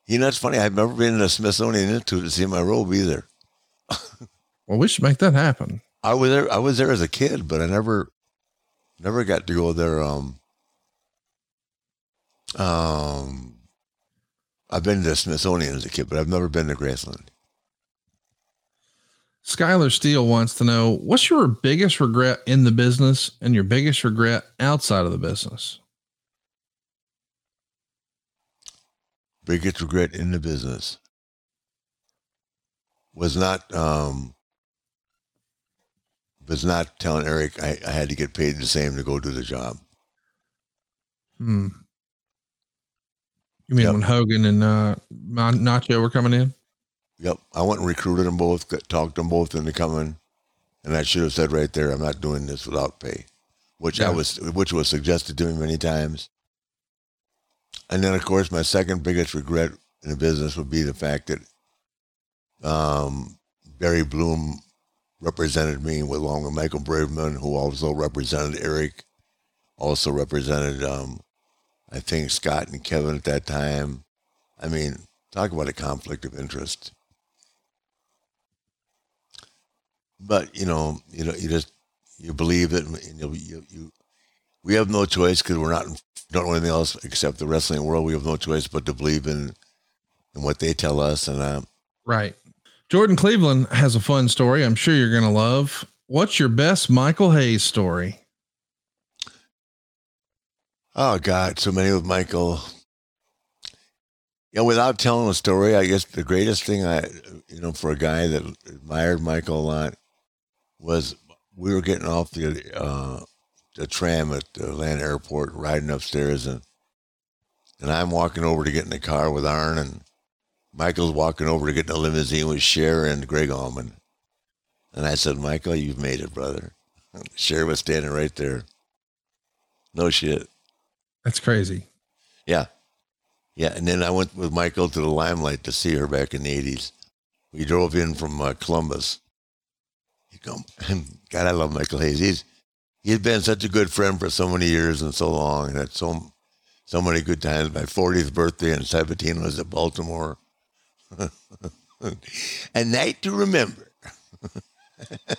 You know, it's funny. I've never been to the Smithsonian Institute to see my robe either. Well, we should make that happen. I was there. I was there as a kid, but I never, never got to go there. Um, um, I've been to the Smithsonian as a kid, but I've never been to Graceland. Skylar Steele wants to know what's your biggest regret in the business and your biggest regret outside of the business? Biggest regret in the business was not um was not telling Eric I, I had to get paid the same to go do the job. Hmm. You mean Yep. when Hogan and uh, Macho were coming in? Yep. I went and recruited them both, got- talked them both into coming, and I should have said right there, I'm not doing this without pay, which I was, which was suggested to me many times. And then, of course, my second biggest regret in the business would be the fact that um, Barry Bloom represented me with along with Michael Braveman, who also represented Eric, also represented, um, I think, Scott and Kevin at that time. I mean, talk about a conflict of interest. But you know, you know, you just you believe it, and you, you, you we have no choice because we're not don't know anything else except the wrestling world. We have no choice but to believe in in what they tell us, and uh, Right. Jordan Cleveland has a fun story I'm sure you're going to love. What's your best Michael Hayes story? Oh God, so many with Michael. Yeah, without telling a story, I guess the greatest thing I, you know, for a guy that admired Michael a lot, was we were getting off the uh, the tram at the Atlanta airport, riding upstairs, and and I'm walking over to get in the car with Arn, and Michael's walking over to get in the limousine with Cher and Gregg Allman, and I said, Michael, you've made it, brother. Cher was standing right there. No shit. That's crazy. Yeah. Yeah. And then I went with Michael to the Limelight to see her back in the 80s. We drove in from uh, Columbus. You God, I love Michael Hayes. He's, he's been such a good friend for so many years and so long and had so, so many good times. My 40th birthday in 17 was at Baltimore. a night to remember.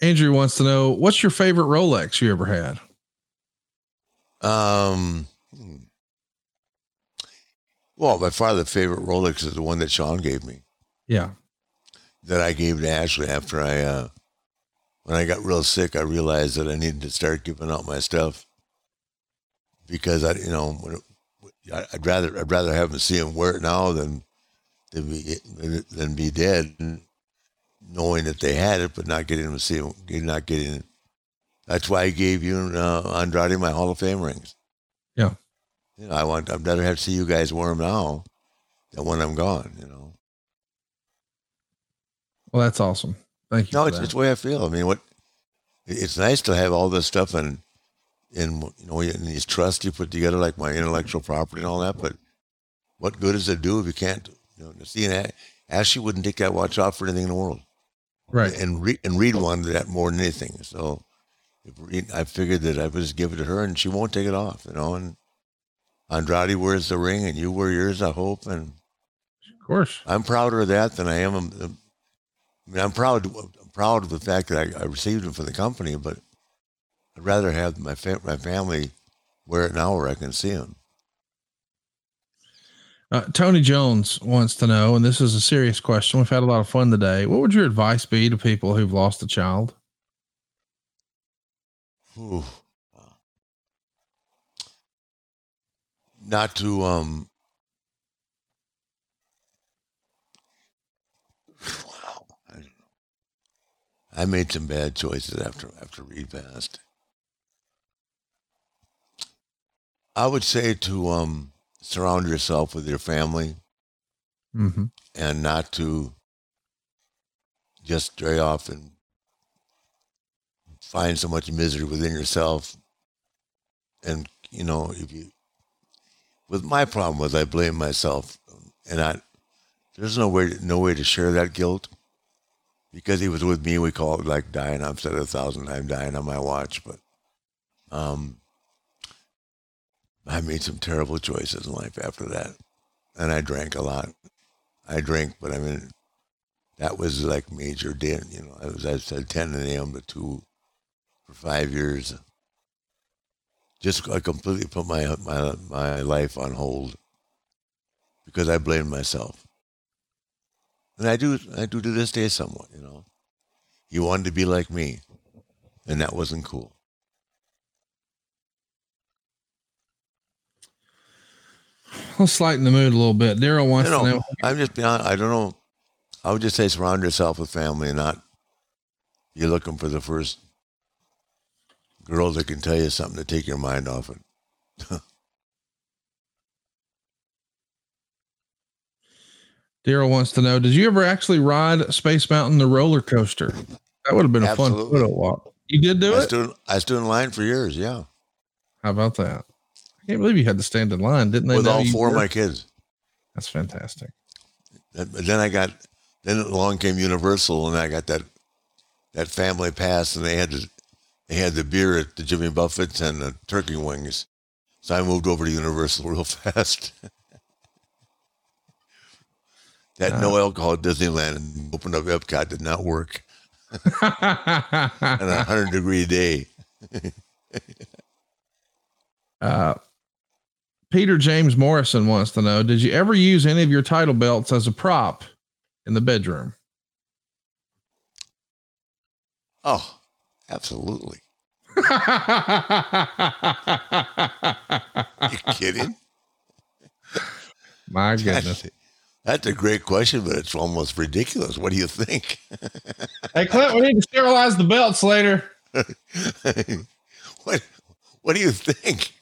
Andrew wants to know what's your favorite Rolex you ever had? Um, hmm. well, by far the favorite Rolex is the one that Sean gave me. Yeah. That I gave to Ashley after I, uh, when I got real sick, I realized that I needed to start giving out my stuff because I, you know, when it, I- I'd rather I'd rather have them see him wear it now than than be than be dead, and knowing that they had it, but not getting to see him, not getting. it. That's why I gave you uh, Andrade my Hall of Fame rings. Yeah. You know, I want I'd rather have to see you guys wear them now than when I'm gone. You know. Well, that's awesome. Thank you. No, it's, that. it's the way I feel. I mean, what it's nice to have all this stuff and in you know, in these trusts you put together, like my intellectual property and all that. But what good does it do if you can't? You know, see, and Ashley wouldn't take that watch off for anything in the world, right. and re, and Reid wanted that more than anything. So, Reid, I figured that I would just give it to her, and she won't take it off. You know, and Andrade wears the ring, and you wear yours. I hope, and Of course. I'm prouder of that than I am. I mean, I'm proud. I'm proud of the fact that I, I received it for the company, but I'd rather have my fa- my family wear it now where I can see them. Uh, Tony Jones wants to know, and this is a serious question. We've had a lot of fun today. What would your advice be to people who've lost a child? Ooh. Not to um. Wow, I, don't know. I made some bad choices after after Reid passed. I would say to um surround yourself with your family Mm-hmm. and not to just stray off and find so much misery within yourself. And you know, if you, with my problem was I blame myself, and I, there's no way, no way to share that guilt, because he was with me. We call it like dying. I've said a thousand times, dying on my watch, but, um, I made some terrible choices in life after that, and I drank a lot. I drank, but I mean, that was like major din. You know, I was I said 10 a.m. to 2 for five years. Just I completely put my my my life on hold because I blamed myself, and I do I do to this day somewhat. You know, he wanted to be like me, and that wasn't cool. Let's lighten the mood a little bit. Daryl wants You to know, know. I'm just beyond. I don't know. I would just say surround yourself with family, and not you're looking for the first girl that can tell you something to take your mind off it. Daryl wants to know: Did you ever actually ride Space Mountain the roller coaster? That would have been a fun photo walk. You did do I it. stood I stood in line for years. Yeah, How about that? I can't believe you had to stand in line, didn't they? with all four of my kids. That's fantastic. Then- But then I got then along came Universal, and I got that that family pass, and they had the they had the beer at the Jimmy Buffett's and the turkey wings. So I moved over to Universal real fast. That Ah. no alcohol at Disneyland and opened up Epcot did not work on a hundred degree day. uh, Peter James Morrison wants to know: Did you ever use any of your title belts as a prop in the bedroom? Oh, absolutely. You kidding? My goodness. That's, a great question, but it's almost ridiculous. What do you think? Hey, Clint, we need to sterilize the belts later. what What do you think?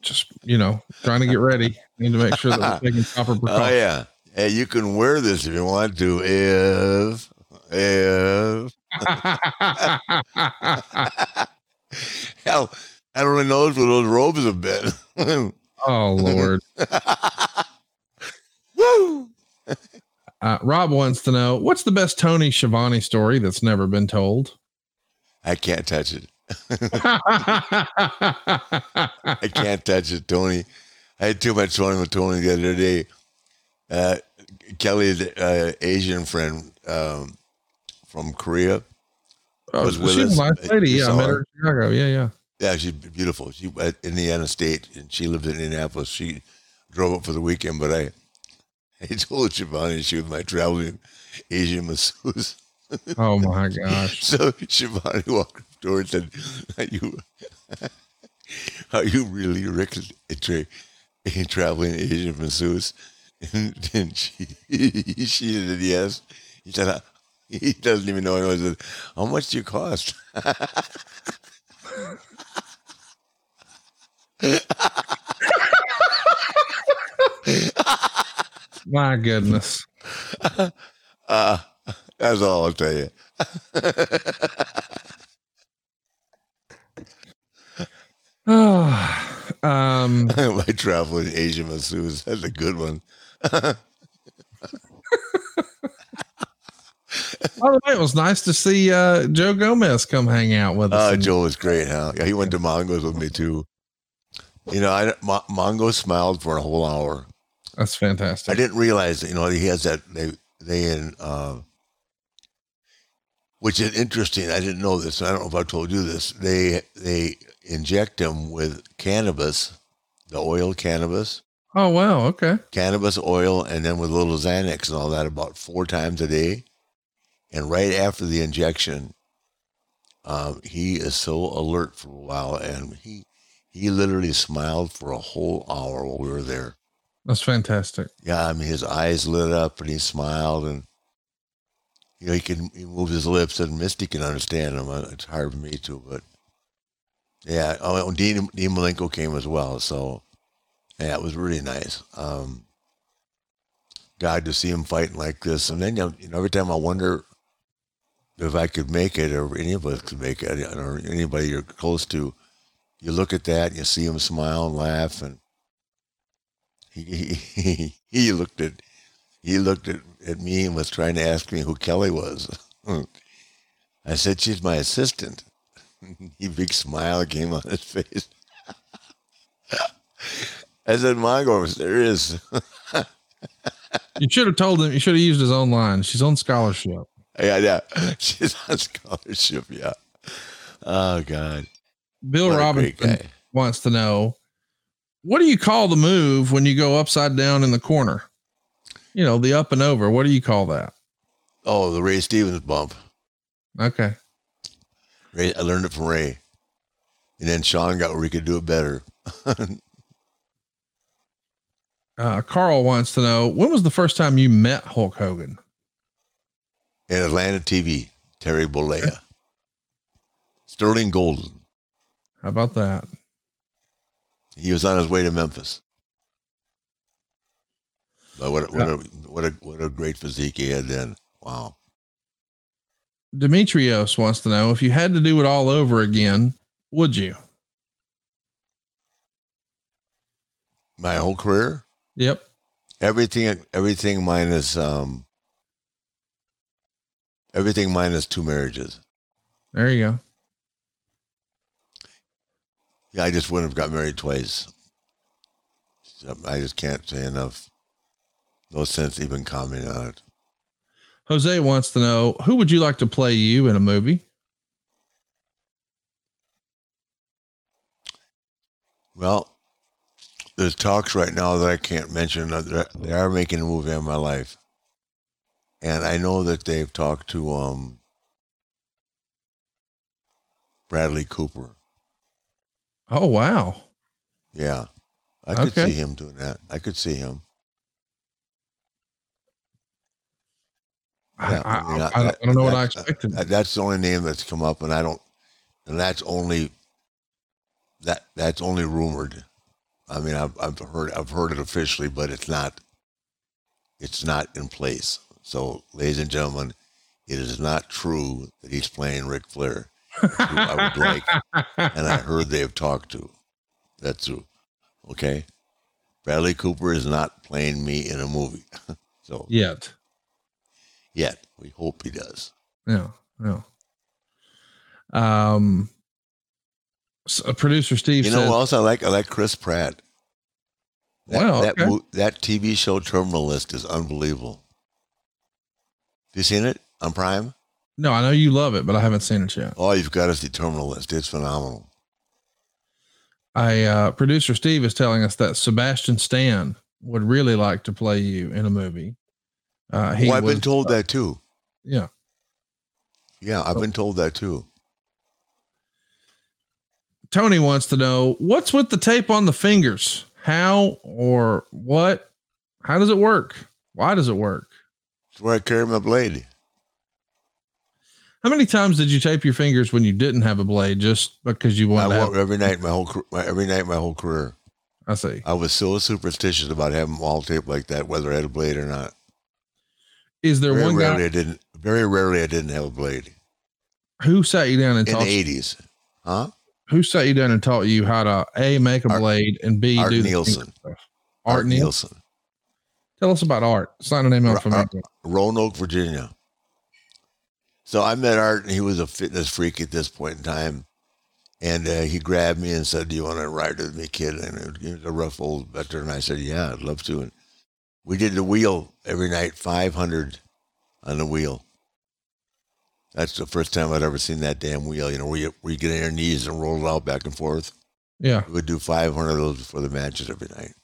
Just, you know, trying to get ready. Need to make sure that we're taking proper oh, precautions. Oh yeah, hey, you can wear this if you want to. If if hell, I don't even know what those robes have been. oh, Lord. Woo! Uh, Rob wants to know what's the best Tony Schiavone story that's never been told? I can't touch it. I can't touch it, Tony. I had too much fun with Tony the other day. Uh, Kelly's uh, Asian friend um, from Korea. Oh, was with she's us. a nice lady. Yeah, I met her? in Chicago. Yeah, yeah. Yeah, she's beautiful. She at Indiana State, and she lives in Indianapolis. She drove up for the weekend, but I, I told Schiavone she was my traveling Asian masseuse. Oh my gosh. So Schiavone walked up to her and said, "Are you, are you really Ric, a, tra- a traveling Asian masseuse?" And, and she, she said yes. He said, "Uh, he doesn't even know. I said, how much do you cost? My goodness. Uh, that's all I'll tell you. Oh, um, My traveling Asian masseuse. That's a good one. by the way, it was nice to see uh, Joe Gomez come hang out with us. And- Joe was great, huh? Yeah, he went to Mongo's with me too. You know, I Mo- Mongo smiled for a whole hour. That's fantastic. I didn't realize that, you know, he has that they they in uh which is interesting. I didn't know this. I don't know if I told you this. They they inject him with cannabis, the oil cannabis, Oh, wow. Okay. cannabis oil, and then with little Xanax and all that about four times a day. And right after the injection, um, he is so alert for a while, and he he literally smiled for a whole hour while we were there. That's fantastic. Yeah, I mean, his eyes lit up and he smiled, and you know, he can he moved his lips, and Misty can understand him. Uh, It's hard for me to, but yeah. Oh, Dean Dean Malenko came as well, so yeah, it was really nice. Um, God to see him fighting like this. And then you know, every time I wonder if I could make it, or any of us could make it, or anybody you're close to, you look at that and you see him smile and laugh, and he he, he looked at he looked at, at me and was trying to ask me who Kelly was. I said she's my assistant. he big smile came on his face. I said, Mongo, there is. you should have told him. You should have used his own line. She's on scholarship. Yeah, yeah. She's on scholarship. Yeah. Oh God. Bill Robinson wants to know, what do you call the move when you go upside down in the corner? You know, the up and over. What do you call that? Oh, the Ray Stevens bump. Okay. Ray, I learned it from Ray. And then Sean got where he could do it better. uh, Carl wants to know when was the first time you met Hulk Hogan? In Atlanta TV, Terry Bollea. Sterling Golden. How about that? He was on his way to Memphis. But what, what, yeah. a, what a what a great physique he had then. Wow. Demetrios wants to know if you had to do it all over again, would you? My whole career? Yep. Everything everything minus um everything minus two marriages. There you go. I just wouldn't have got married twice. I just can't say enough. No sense even commenting on it. Jose wants to know who would you like to play you in a movie? Well, there's talks right now that I can't mention. They are making a movie on my life, and I know that they've talked to um, Bradley Cooper. Oh wow! Yeah, I could okay. see him doing that. I could see him. Yeah, I, I, mean, I, I, don't know what I expected. Uh, that's the only name that's come up, and I don't, and that's only that that's only rumored. I mean, I've, I've heard I've heard it officially, but it's not it's not in place. So, ladies and gentlemen, it is not true that he's playing Ric Flair. I would like, and I heard they have talked to. That's true. Okay, Bradley Cooper is not playing me in a movie. so yet, yet we hope he does. Yeah, yeah. Um, so producer Steve. You know what else I like? I like Chris Pratt. That, wow, that, okay. that TV show Terminal List is unbelievable. Have you seen it on Prime? No, I know you love it, but I haven't seen it yet. Oh, you've got to see Terminal List. It's phenomenal. I uh, producer Steve is telling us that Sebastian Stan would really like to play you in a movie. Uh, he well, I've was, been told uh, that too. Yeah. Yeah, I've been told that too. Tony wants to know what's with the tape on the fingers? How or what? How does it work? Why does it work? It's where I carry my blade. How many times did you tape your fingers when you didn't have a blade just because you wanted? I to every night my whole every night my whole career. I see. I was so superstitious about having them all taped like that, whether I had a blade or not. Is there very one rarely guy? I didn't. Very rarely I didn't have a blade. Who sat you down and in taught the eighties? Huh? Who sat you down and taught you how to a make a Art, blade and b Art do Nielsen. Art, Art Nielsen. Art Nielsen. Tell us about Art. Sign a name out for me. Uh, Roanoke, Virginia. So I met Art, and he was a fitness freak at this point in time. And uh, he grabbed me and said, "Do you want to ride with me, kid?" And he was a rough old veteran. I said, "Yeah, I'd love to." And we did the wheel every night, five hundred on the wheel. That's the first time I'd ever seen that damn wheel. You know, we you, where you get on our knees and roll it out back and forth. Yeah. We would do 500 of those before the matches every night.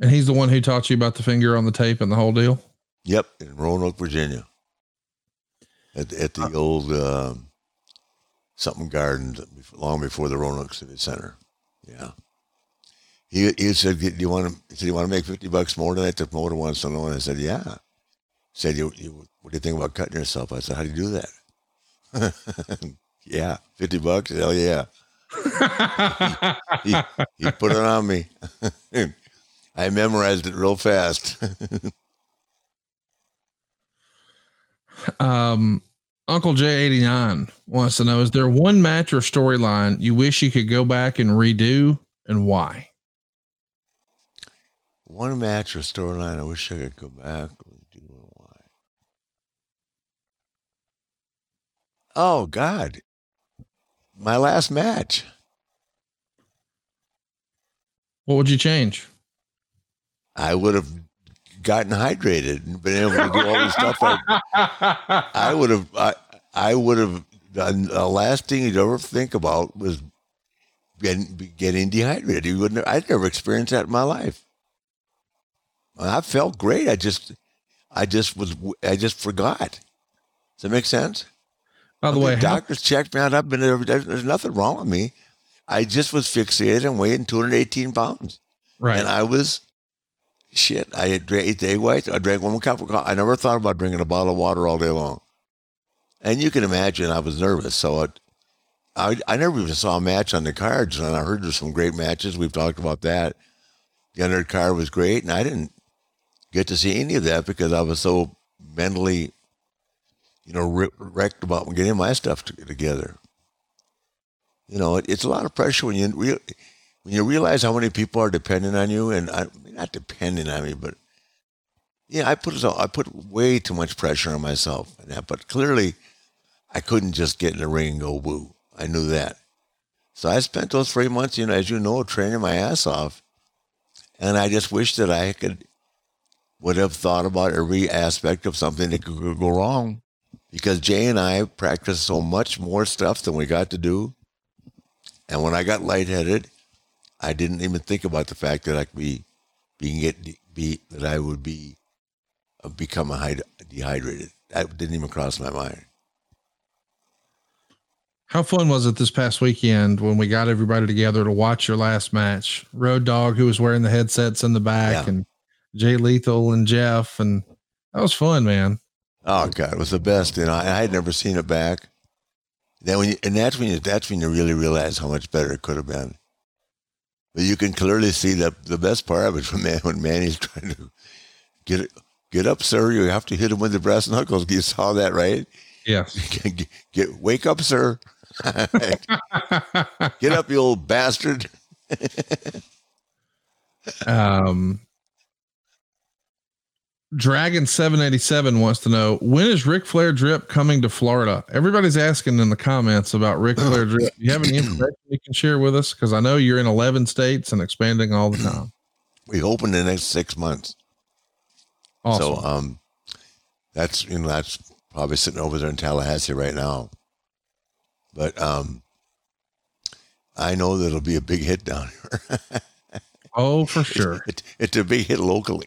And he's the one who taught you about the finger on the tape and the whole deal? Yep. In Roanoke, Virginia. At, at the uh, old uh, something garden long before the Roanoke Civic Center. Yeah. He, he said, "Do you want to?" He said, "You want to make fifty bucks more tonight?" The promoter wants to know, and I said, "Yeah." He said, you, you, "What do you think about cutting yourself?" I said, "How do you do that?" yeah, fifty bucks. Hell yeah. he, he, he, put it on me. I memorized it real fast. um, Uncle J89 wants to know Is there one match or storyline you wish you could go back and redo and why? One match or storyline I wish I could go back and redo and why. Oh, God. My last match. What would you change? I would have gotten hydrated and been able to do all the stuff. I, I would have. I, I would have done. The last thing you'd ever think about was getting getting dehydrated. You wouldn't. I'd never experienced that in my life. I felt great. I just, I just was. I just forgot. Does that make sense? By the way, doctors how- checked me out. I've been there. There's nothing wrong with me. I just was fixated and weighing 218 pounds. Right. And I was shit. I ate the egg whites. I drank one cup of coffee. I never thought about drinking a bottle of water all day long. And you can imagine I was nervous. So it, I, I never even saw a match on the cards. And I heard there's some great matches. We've talked about that. The undercard was great. And I didn't get to see any of that because I was so mentally, you know, wrecked about getting my stuff together. You know, it, it's a lot of pressure when you when you realize how many people are dependent on you, and I, not depending on me, but yeah, I put I put way too much pressure on myself, and that, but clearly, I couldn't just get in the ring and go woo. I knew that, so I spent those three months, you know, as you know, training my ass off, and I just wish that I could would have thought about every aspect of something that could go wrong, because Jay and I practiced so much more stuff than we got to do and when I got lightheaded, I didn't even think about the fact that I could be being get be that I would be uh, become a dehydrated. That didn't even cross my mind. How fun was it this past weekend when we got everybody together to watch your last match? Road Dog, who was wearing the headsets in the back, yeah. and Jay Lethal and Jeff, and that was fun, man. Oh God, it was the best. You know, I, I had never seen it back. Then when you, and that's when you, that's when you really realize how much better it could have been. But you can clearly see that the best part of it when man when Manny's trying to get it, get up, sir. You have to hit him with the brass knuckles. You saw that, right? Yes. Get, get wake up, sir. get up, you old bastard. um, Dragon seven eighty seven wants to know when is Ric Flair drip coming to Florida? Everybody's asking in the comments about Ric Flair drip. Do you have any information you can share with us? Because I know you're in eleven states and expanding all the time. We hope in the next six months. Awesome. So um, that's you know that's probably sitting over there in Tallahassee right now. But um, I know that it'll be a big hit down here. Oh, for sure. It, it's a big hit locally.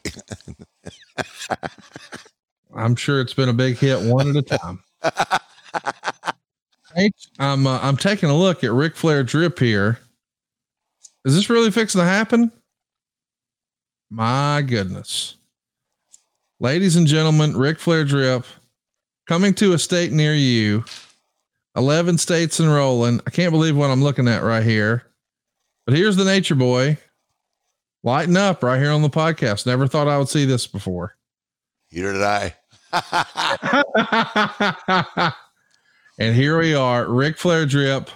I'm sure it's been a big hit one at a time. I'm uh, I'm taking a look at Ric Flair drip here. Is this really fixing to happen? My goodness. Ladies and gentlemen, Ric Flair drip coming to a state near you. 11 states and rolling. I can't believe what I'm looking at right here. But here's the nature boy lighten up right here on the podcast. Never thought I would see this before. Neither did I. and here we are, Ric Flair drip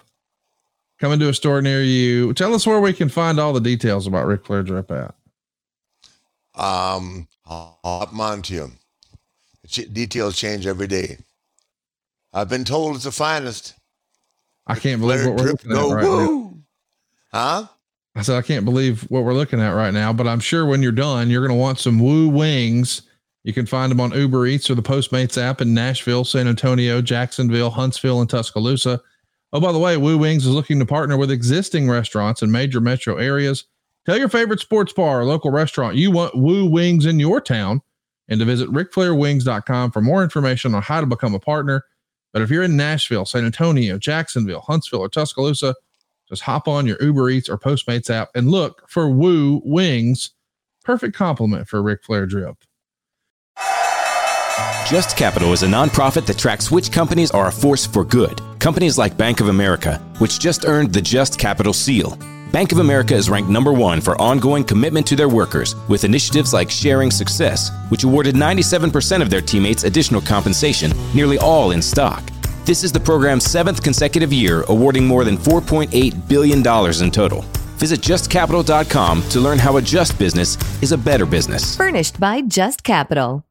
coming to a store near you. Tell us where we can find all the details about Ric Flair drip at. Um, I'll on. Details change every day. I've been told it's the finest. I can't believe what we're looking at right woo. now. Huh? I said, I can't believe what we're looking at right now, but I'm sure when you're done, you're going to want some Woo Wings. You can find them on Uber Eats or the Postmates app in Nashville, San Antonio, Jacksonville, Huntsville, and Tuscaloosa. Oh, by the way, Woo Wings is looking to partner with existing restaurants in major metro areas. Tell your favorite sports bar or local restaurant you want Woo Wings in your town and to visit rickflairwings.com for more information on how to become a partner. But if you're in Nashville, San Antonio, Jacksonville, Huntsville, or Tuscaloosa, just hop on your Uber Eats or Postmates app and look for Woo Wings. Perfect complement for Ric Flair drip. Just Capital is a nonprofit that tracks which companies are a force for good. Companies like Bank of America, which just earned the Just Capital seal Bank of America is ranked number one for ongoing commitment to their workers with initiatives like Sharing Success, which awarded 97% of their teammates additional compensation, nearly all in stock. This is the program's seventh consecutive year, awarding more than $4.8 billion in total. Visit justcapital.com to learn how a just business is a better business. Furnished by Just Capital.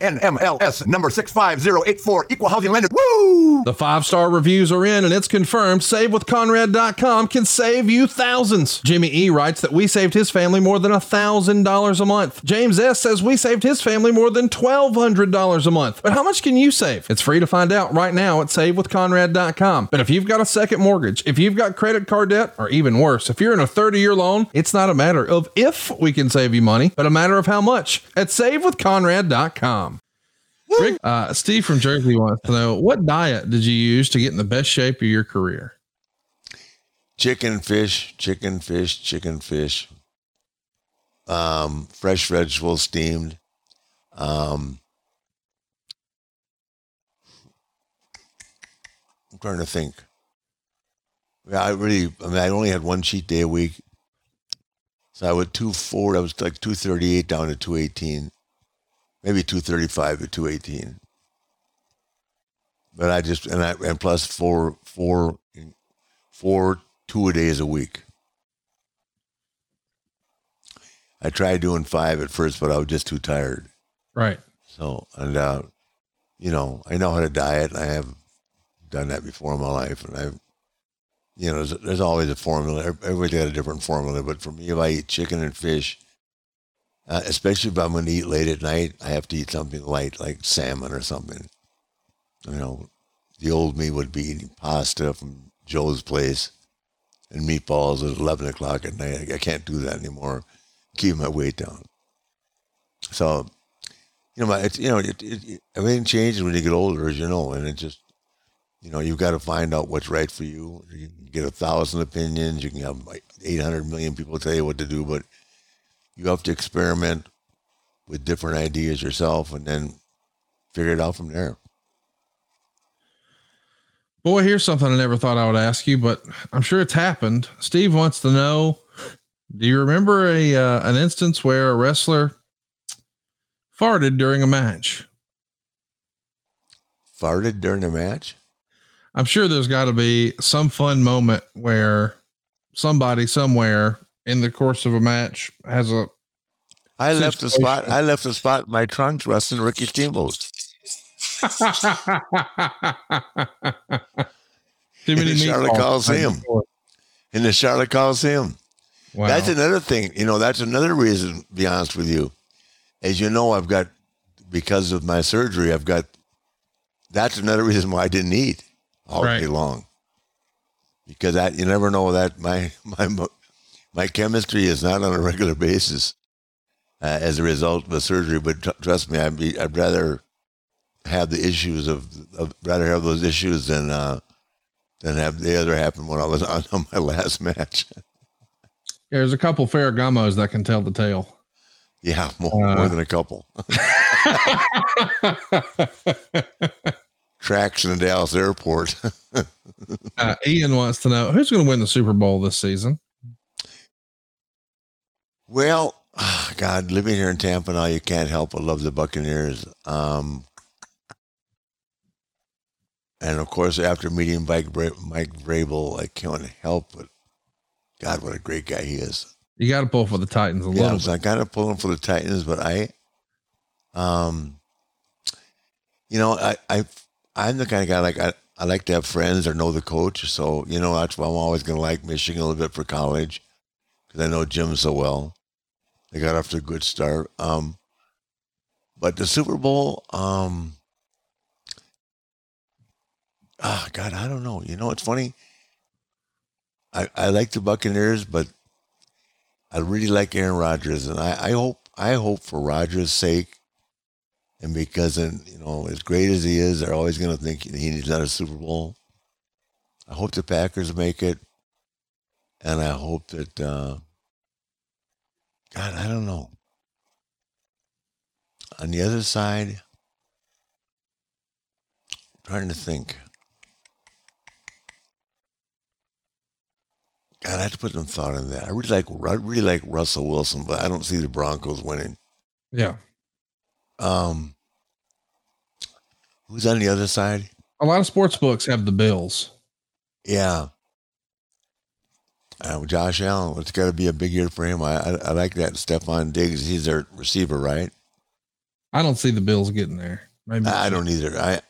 NMLS number 65084, equal housing lender. Woo! The five star reviews are in and it's confirmed. SaveWithConrad.com can save you thousands. Jimmy E writes that we saved his family more than $1,000 a month. James S says we saved his family more than $1,200 a month. But how much can you save? It's free to find out right now at SaveWithConrad.com. But if you've got a second mortgage, if you've got credit card debt, or even worse, if you're in a 30 year loan, it's not a matter of if we can save you money, but a matter of how much at SaveWithConrad.com. Rick, uh, Steve from Jersey wants to know what diet did you use to get in the best shape of your career? Chicken, fish, chicken, fish, chicken, fish. Um, fresh vegetables steamed. Um, I'm trying to think. Yeah, I really, I mean, I only had one cheat day a week. So I went two four. I was like 238 down to 218 maybe 235 to 218. But I just and I and plus four four four two a days a week. I tried doing five at first, but I was just too tired. Right. So and uh, you know I know how to diet. I have done that before in my life, and I've you know there's, there's always a formula. Everybody's got a different formula, but for me, if I eat chicken and fish uh, especially if I'm going to eat late at night, I have to eat something light like salmon or something. You know, the old me would be eating pasta from Joe's place and meatballs at 11 o'clock at night. I can't do that anymore. Keep my weight down. So, you know, my, it's, you know, it, it, everything changes when you get older, as you know, and it just, you know, you've got to find out what's right for you. You can get a thousand opinions. You can have 800 million people tell you what to do, but you have to experiment with different ideas yourself and then figure it out from there. Boy, here's something I never thought I would ask you, but I'm sure it's happened. Steve wants to know Do you remember a uh, an instance where a wrestler farted during a match? Farted during a match? I'm sure there's got to be some fun moment where somebody somewhere in the course of a match has a. I left the spot. I left the spot in my trunks wrestling Ricky Steamboat. Too many in the Charlotte Coliseum. In the Charlotte Coliseum. Wow. That's another thing. You know, that's another reason, to be honest with you. As you know, I've got, because of my surgery, I've got, that's another reason why I didn't eat all right. day long. Because that, you never know that my, my, my chemistry is not on a regular basis uh, as a result of a surgery. But t- trust me, I'd, be, I'd rather have the issues of, of rather have those issues than uh, than have the other happen when I was on, on my last match. There's a couple Ferragamos that can tell the tale. Yeah, more, uh, more than a couple. Tracks in the Dallas airport. uh, Ian wants to know who's going to win the Super Bowl this season. Well, oh God, living here in Tampa now, you can't help but love the Buccaneers. Um, and of course, after meeting Mike, Bra- Mike Vrabel, I can't help but, God, what a great guy he is. You got to pull for the Titans a yeah, little. So I got to pull him for the Titans, but I, um, you know, I, I, I'm the kind of guy like I, I like to have friends or know the coach. So you know, that's why I'm always going to like Michigan a little bit for college because I know Jim so well. They got off to a good start. Um, but the Super Bowl, um, oh God, I don't know. You know, it's funny. I, I like the Buccaneers, but I really like Aaron Rodgers, and I, I hope I hope for Rodgers' sake, and because and you know as great as he is, they're always going to think he needs another Super Bowl. I hope the Packers make it, and I hope that uh, God, I don't know. On the other side, I'm trying to think. God, I have to put some thought in that. I really like I really like Russell Wilson, but I don't see the Broncos winning. Yeah. Um, who's on the other side? A lot of sports books have the Bills. Yeah. Uh, Josh Allen, it's got to be a big year for him. I, I, I like that. Stefon Diggs, he's their receiver, right? I don't see the Bills getting there. Maybe I don't either. I,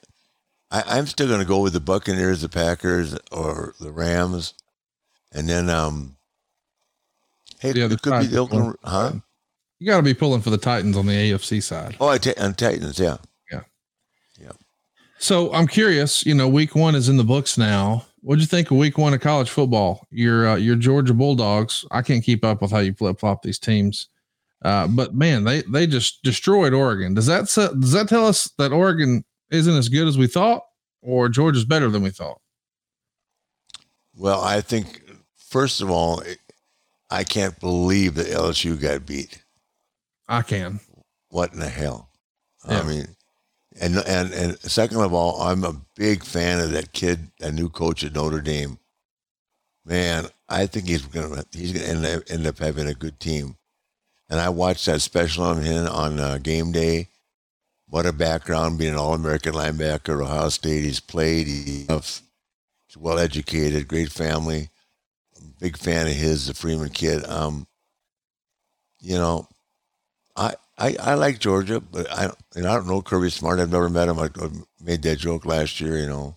I I'm still going to go with the Buccaneers, the Packers, or the Rams, and then um. Hey, The other it could be the Oakland, huh? You got to be pulling for the Titans on the AFC side. Oh, I ta- and Titans, yeah. Yeah. yeah. So I'm curious. You know, Week One is in the books now. What'd you think of Week One of college football? Your uh, your Georgia Bulldogs. I can't keep up with how you flip flop these teams, uh, but man, they they just destroyed Oregon. Does that does that tell us that Oregon isn't as good as we thought, or Georgia's better than we thought? Well, I think first of all, I can't believe that LSU got beat. I can. What in the hell? Yeah. I mean, and and and second of all, I'm a big fan of that kid, a new coach at Notre Dame. Man, I think he's gonna he's gonna end up, end up having a good team. And I watched that special on him on uh, game day. What a background, being an All-American linebacker Ohio State. He's played. He's well educated, great family. Big fan of his, the Freeman kid. Um, you know, I, I like Georgia, but I and I don't know Kirby Smart. I've never met him. I, made that joke last year. You know,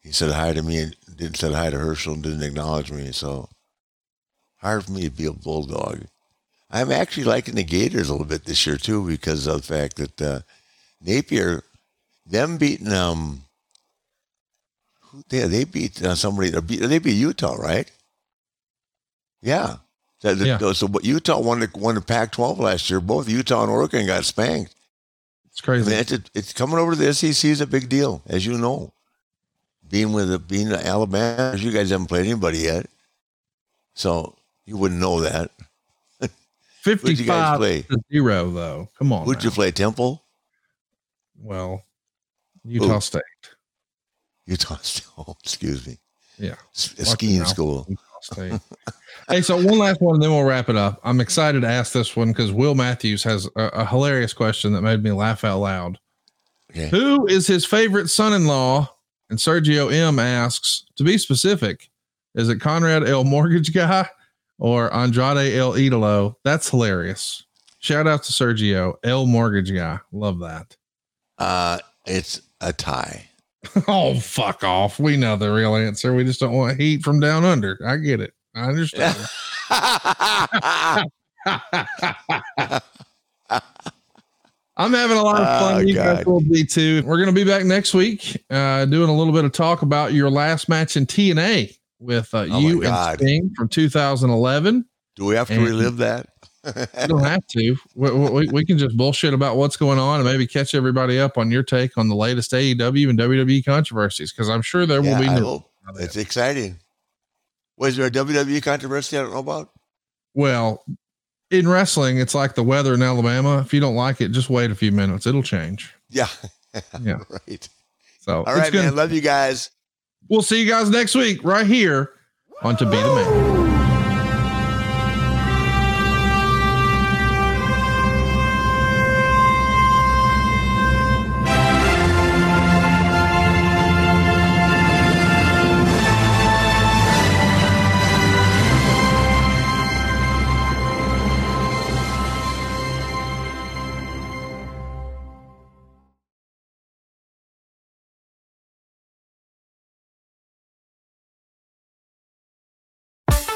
he said hi to me and didn't say hi to Herschel and didn't acknowledge me. So hard for me to be a bulldog. I'm actually liking the Gators a little bit this year too because of the fact that uh, Napier, them beating um, who they they beat uh, somebody. They beat, they beat Utah, right? Yeah. That- Yeah. So, but Utah won the won the Pac-12 last year. Both Utah and Oregon got spanked. It's I crazy. mean, it's, it's coming over to the SEC is a big deal, as you know. Being with the, being the Alabama, you guys haven't played anybody yet, so you wouldn't know that. Who'd you guys Fifty-five play? to zero, though. Come on. Who'd you play? Temple, Well, Utah Who? State. Utah. State. Oh, excuse me. Yeah. S- skiing school. State. hey, so one last one, and then we'll wrap it up. I'm excited to ask this one because Will Matthews has a, a hilarious question that made me laugh out loud. Okay. Who is his favorite son-in-law? And Sergio M asks, to be specific, is it Conrad L. Mortgage Guy or Andrade El Idolo? That's hilarious. Shout out to Sergio L. Mortgage Guy. Love that. Uh, it's a tie. oh, fuck off. We know the real answer. We just don't want heat from down under. I get it. I understand. I'm having a lot of fun. Oh, you guys will be too. We're going to be back next week, uh, doing a little bit of talk about your last match in TNA with uh, Oh, you and Sting from 2011. Do we have to And- relive that? You don't have to. We, we, we can just bullshit about what's going on and maybe catch everybody up on your take on the latest AEW and WWE controversies because I'm sure there will be. New- It's exciting. Was there a WWE controversy I don't know about? Well, in wrestling, it's like the weather in Alabama. If you don't like it, just wait a few minutes. It'll change. Yeah. Yeah. right. So All right, gonna- man. Love you guys. We'll see you guys next week right here on To Be the Man.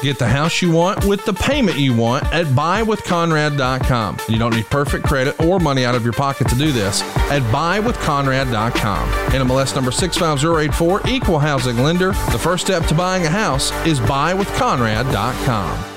Get the house you want with the payment you want at buywithconrad.com. You don't need perfect credit or money out of your pocket to do this at buywithconrad.com. NMLS number 65084, equal housing lender. The first step to buying a house is buywithconrad.com.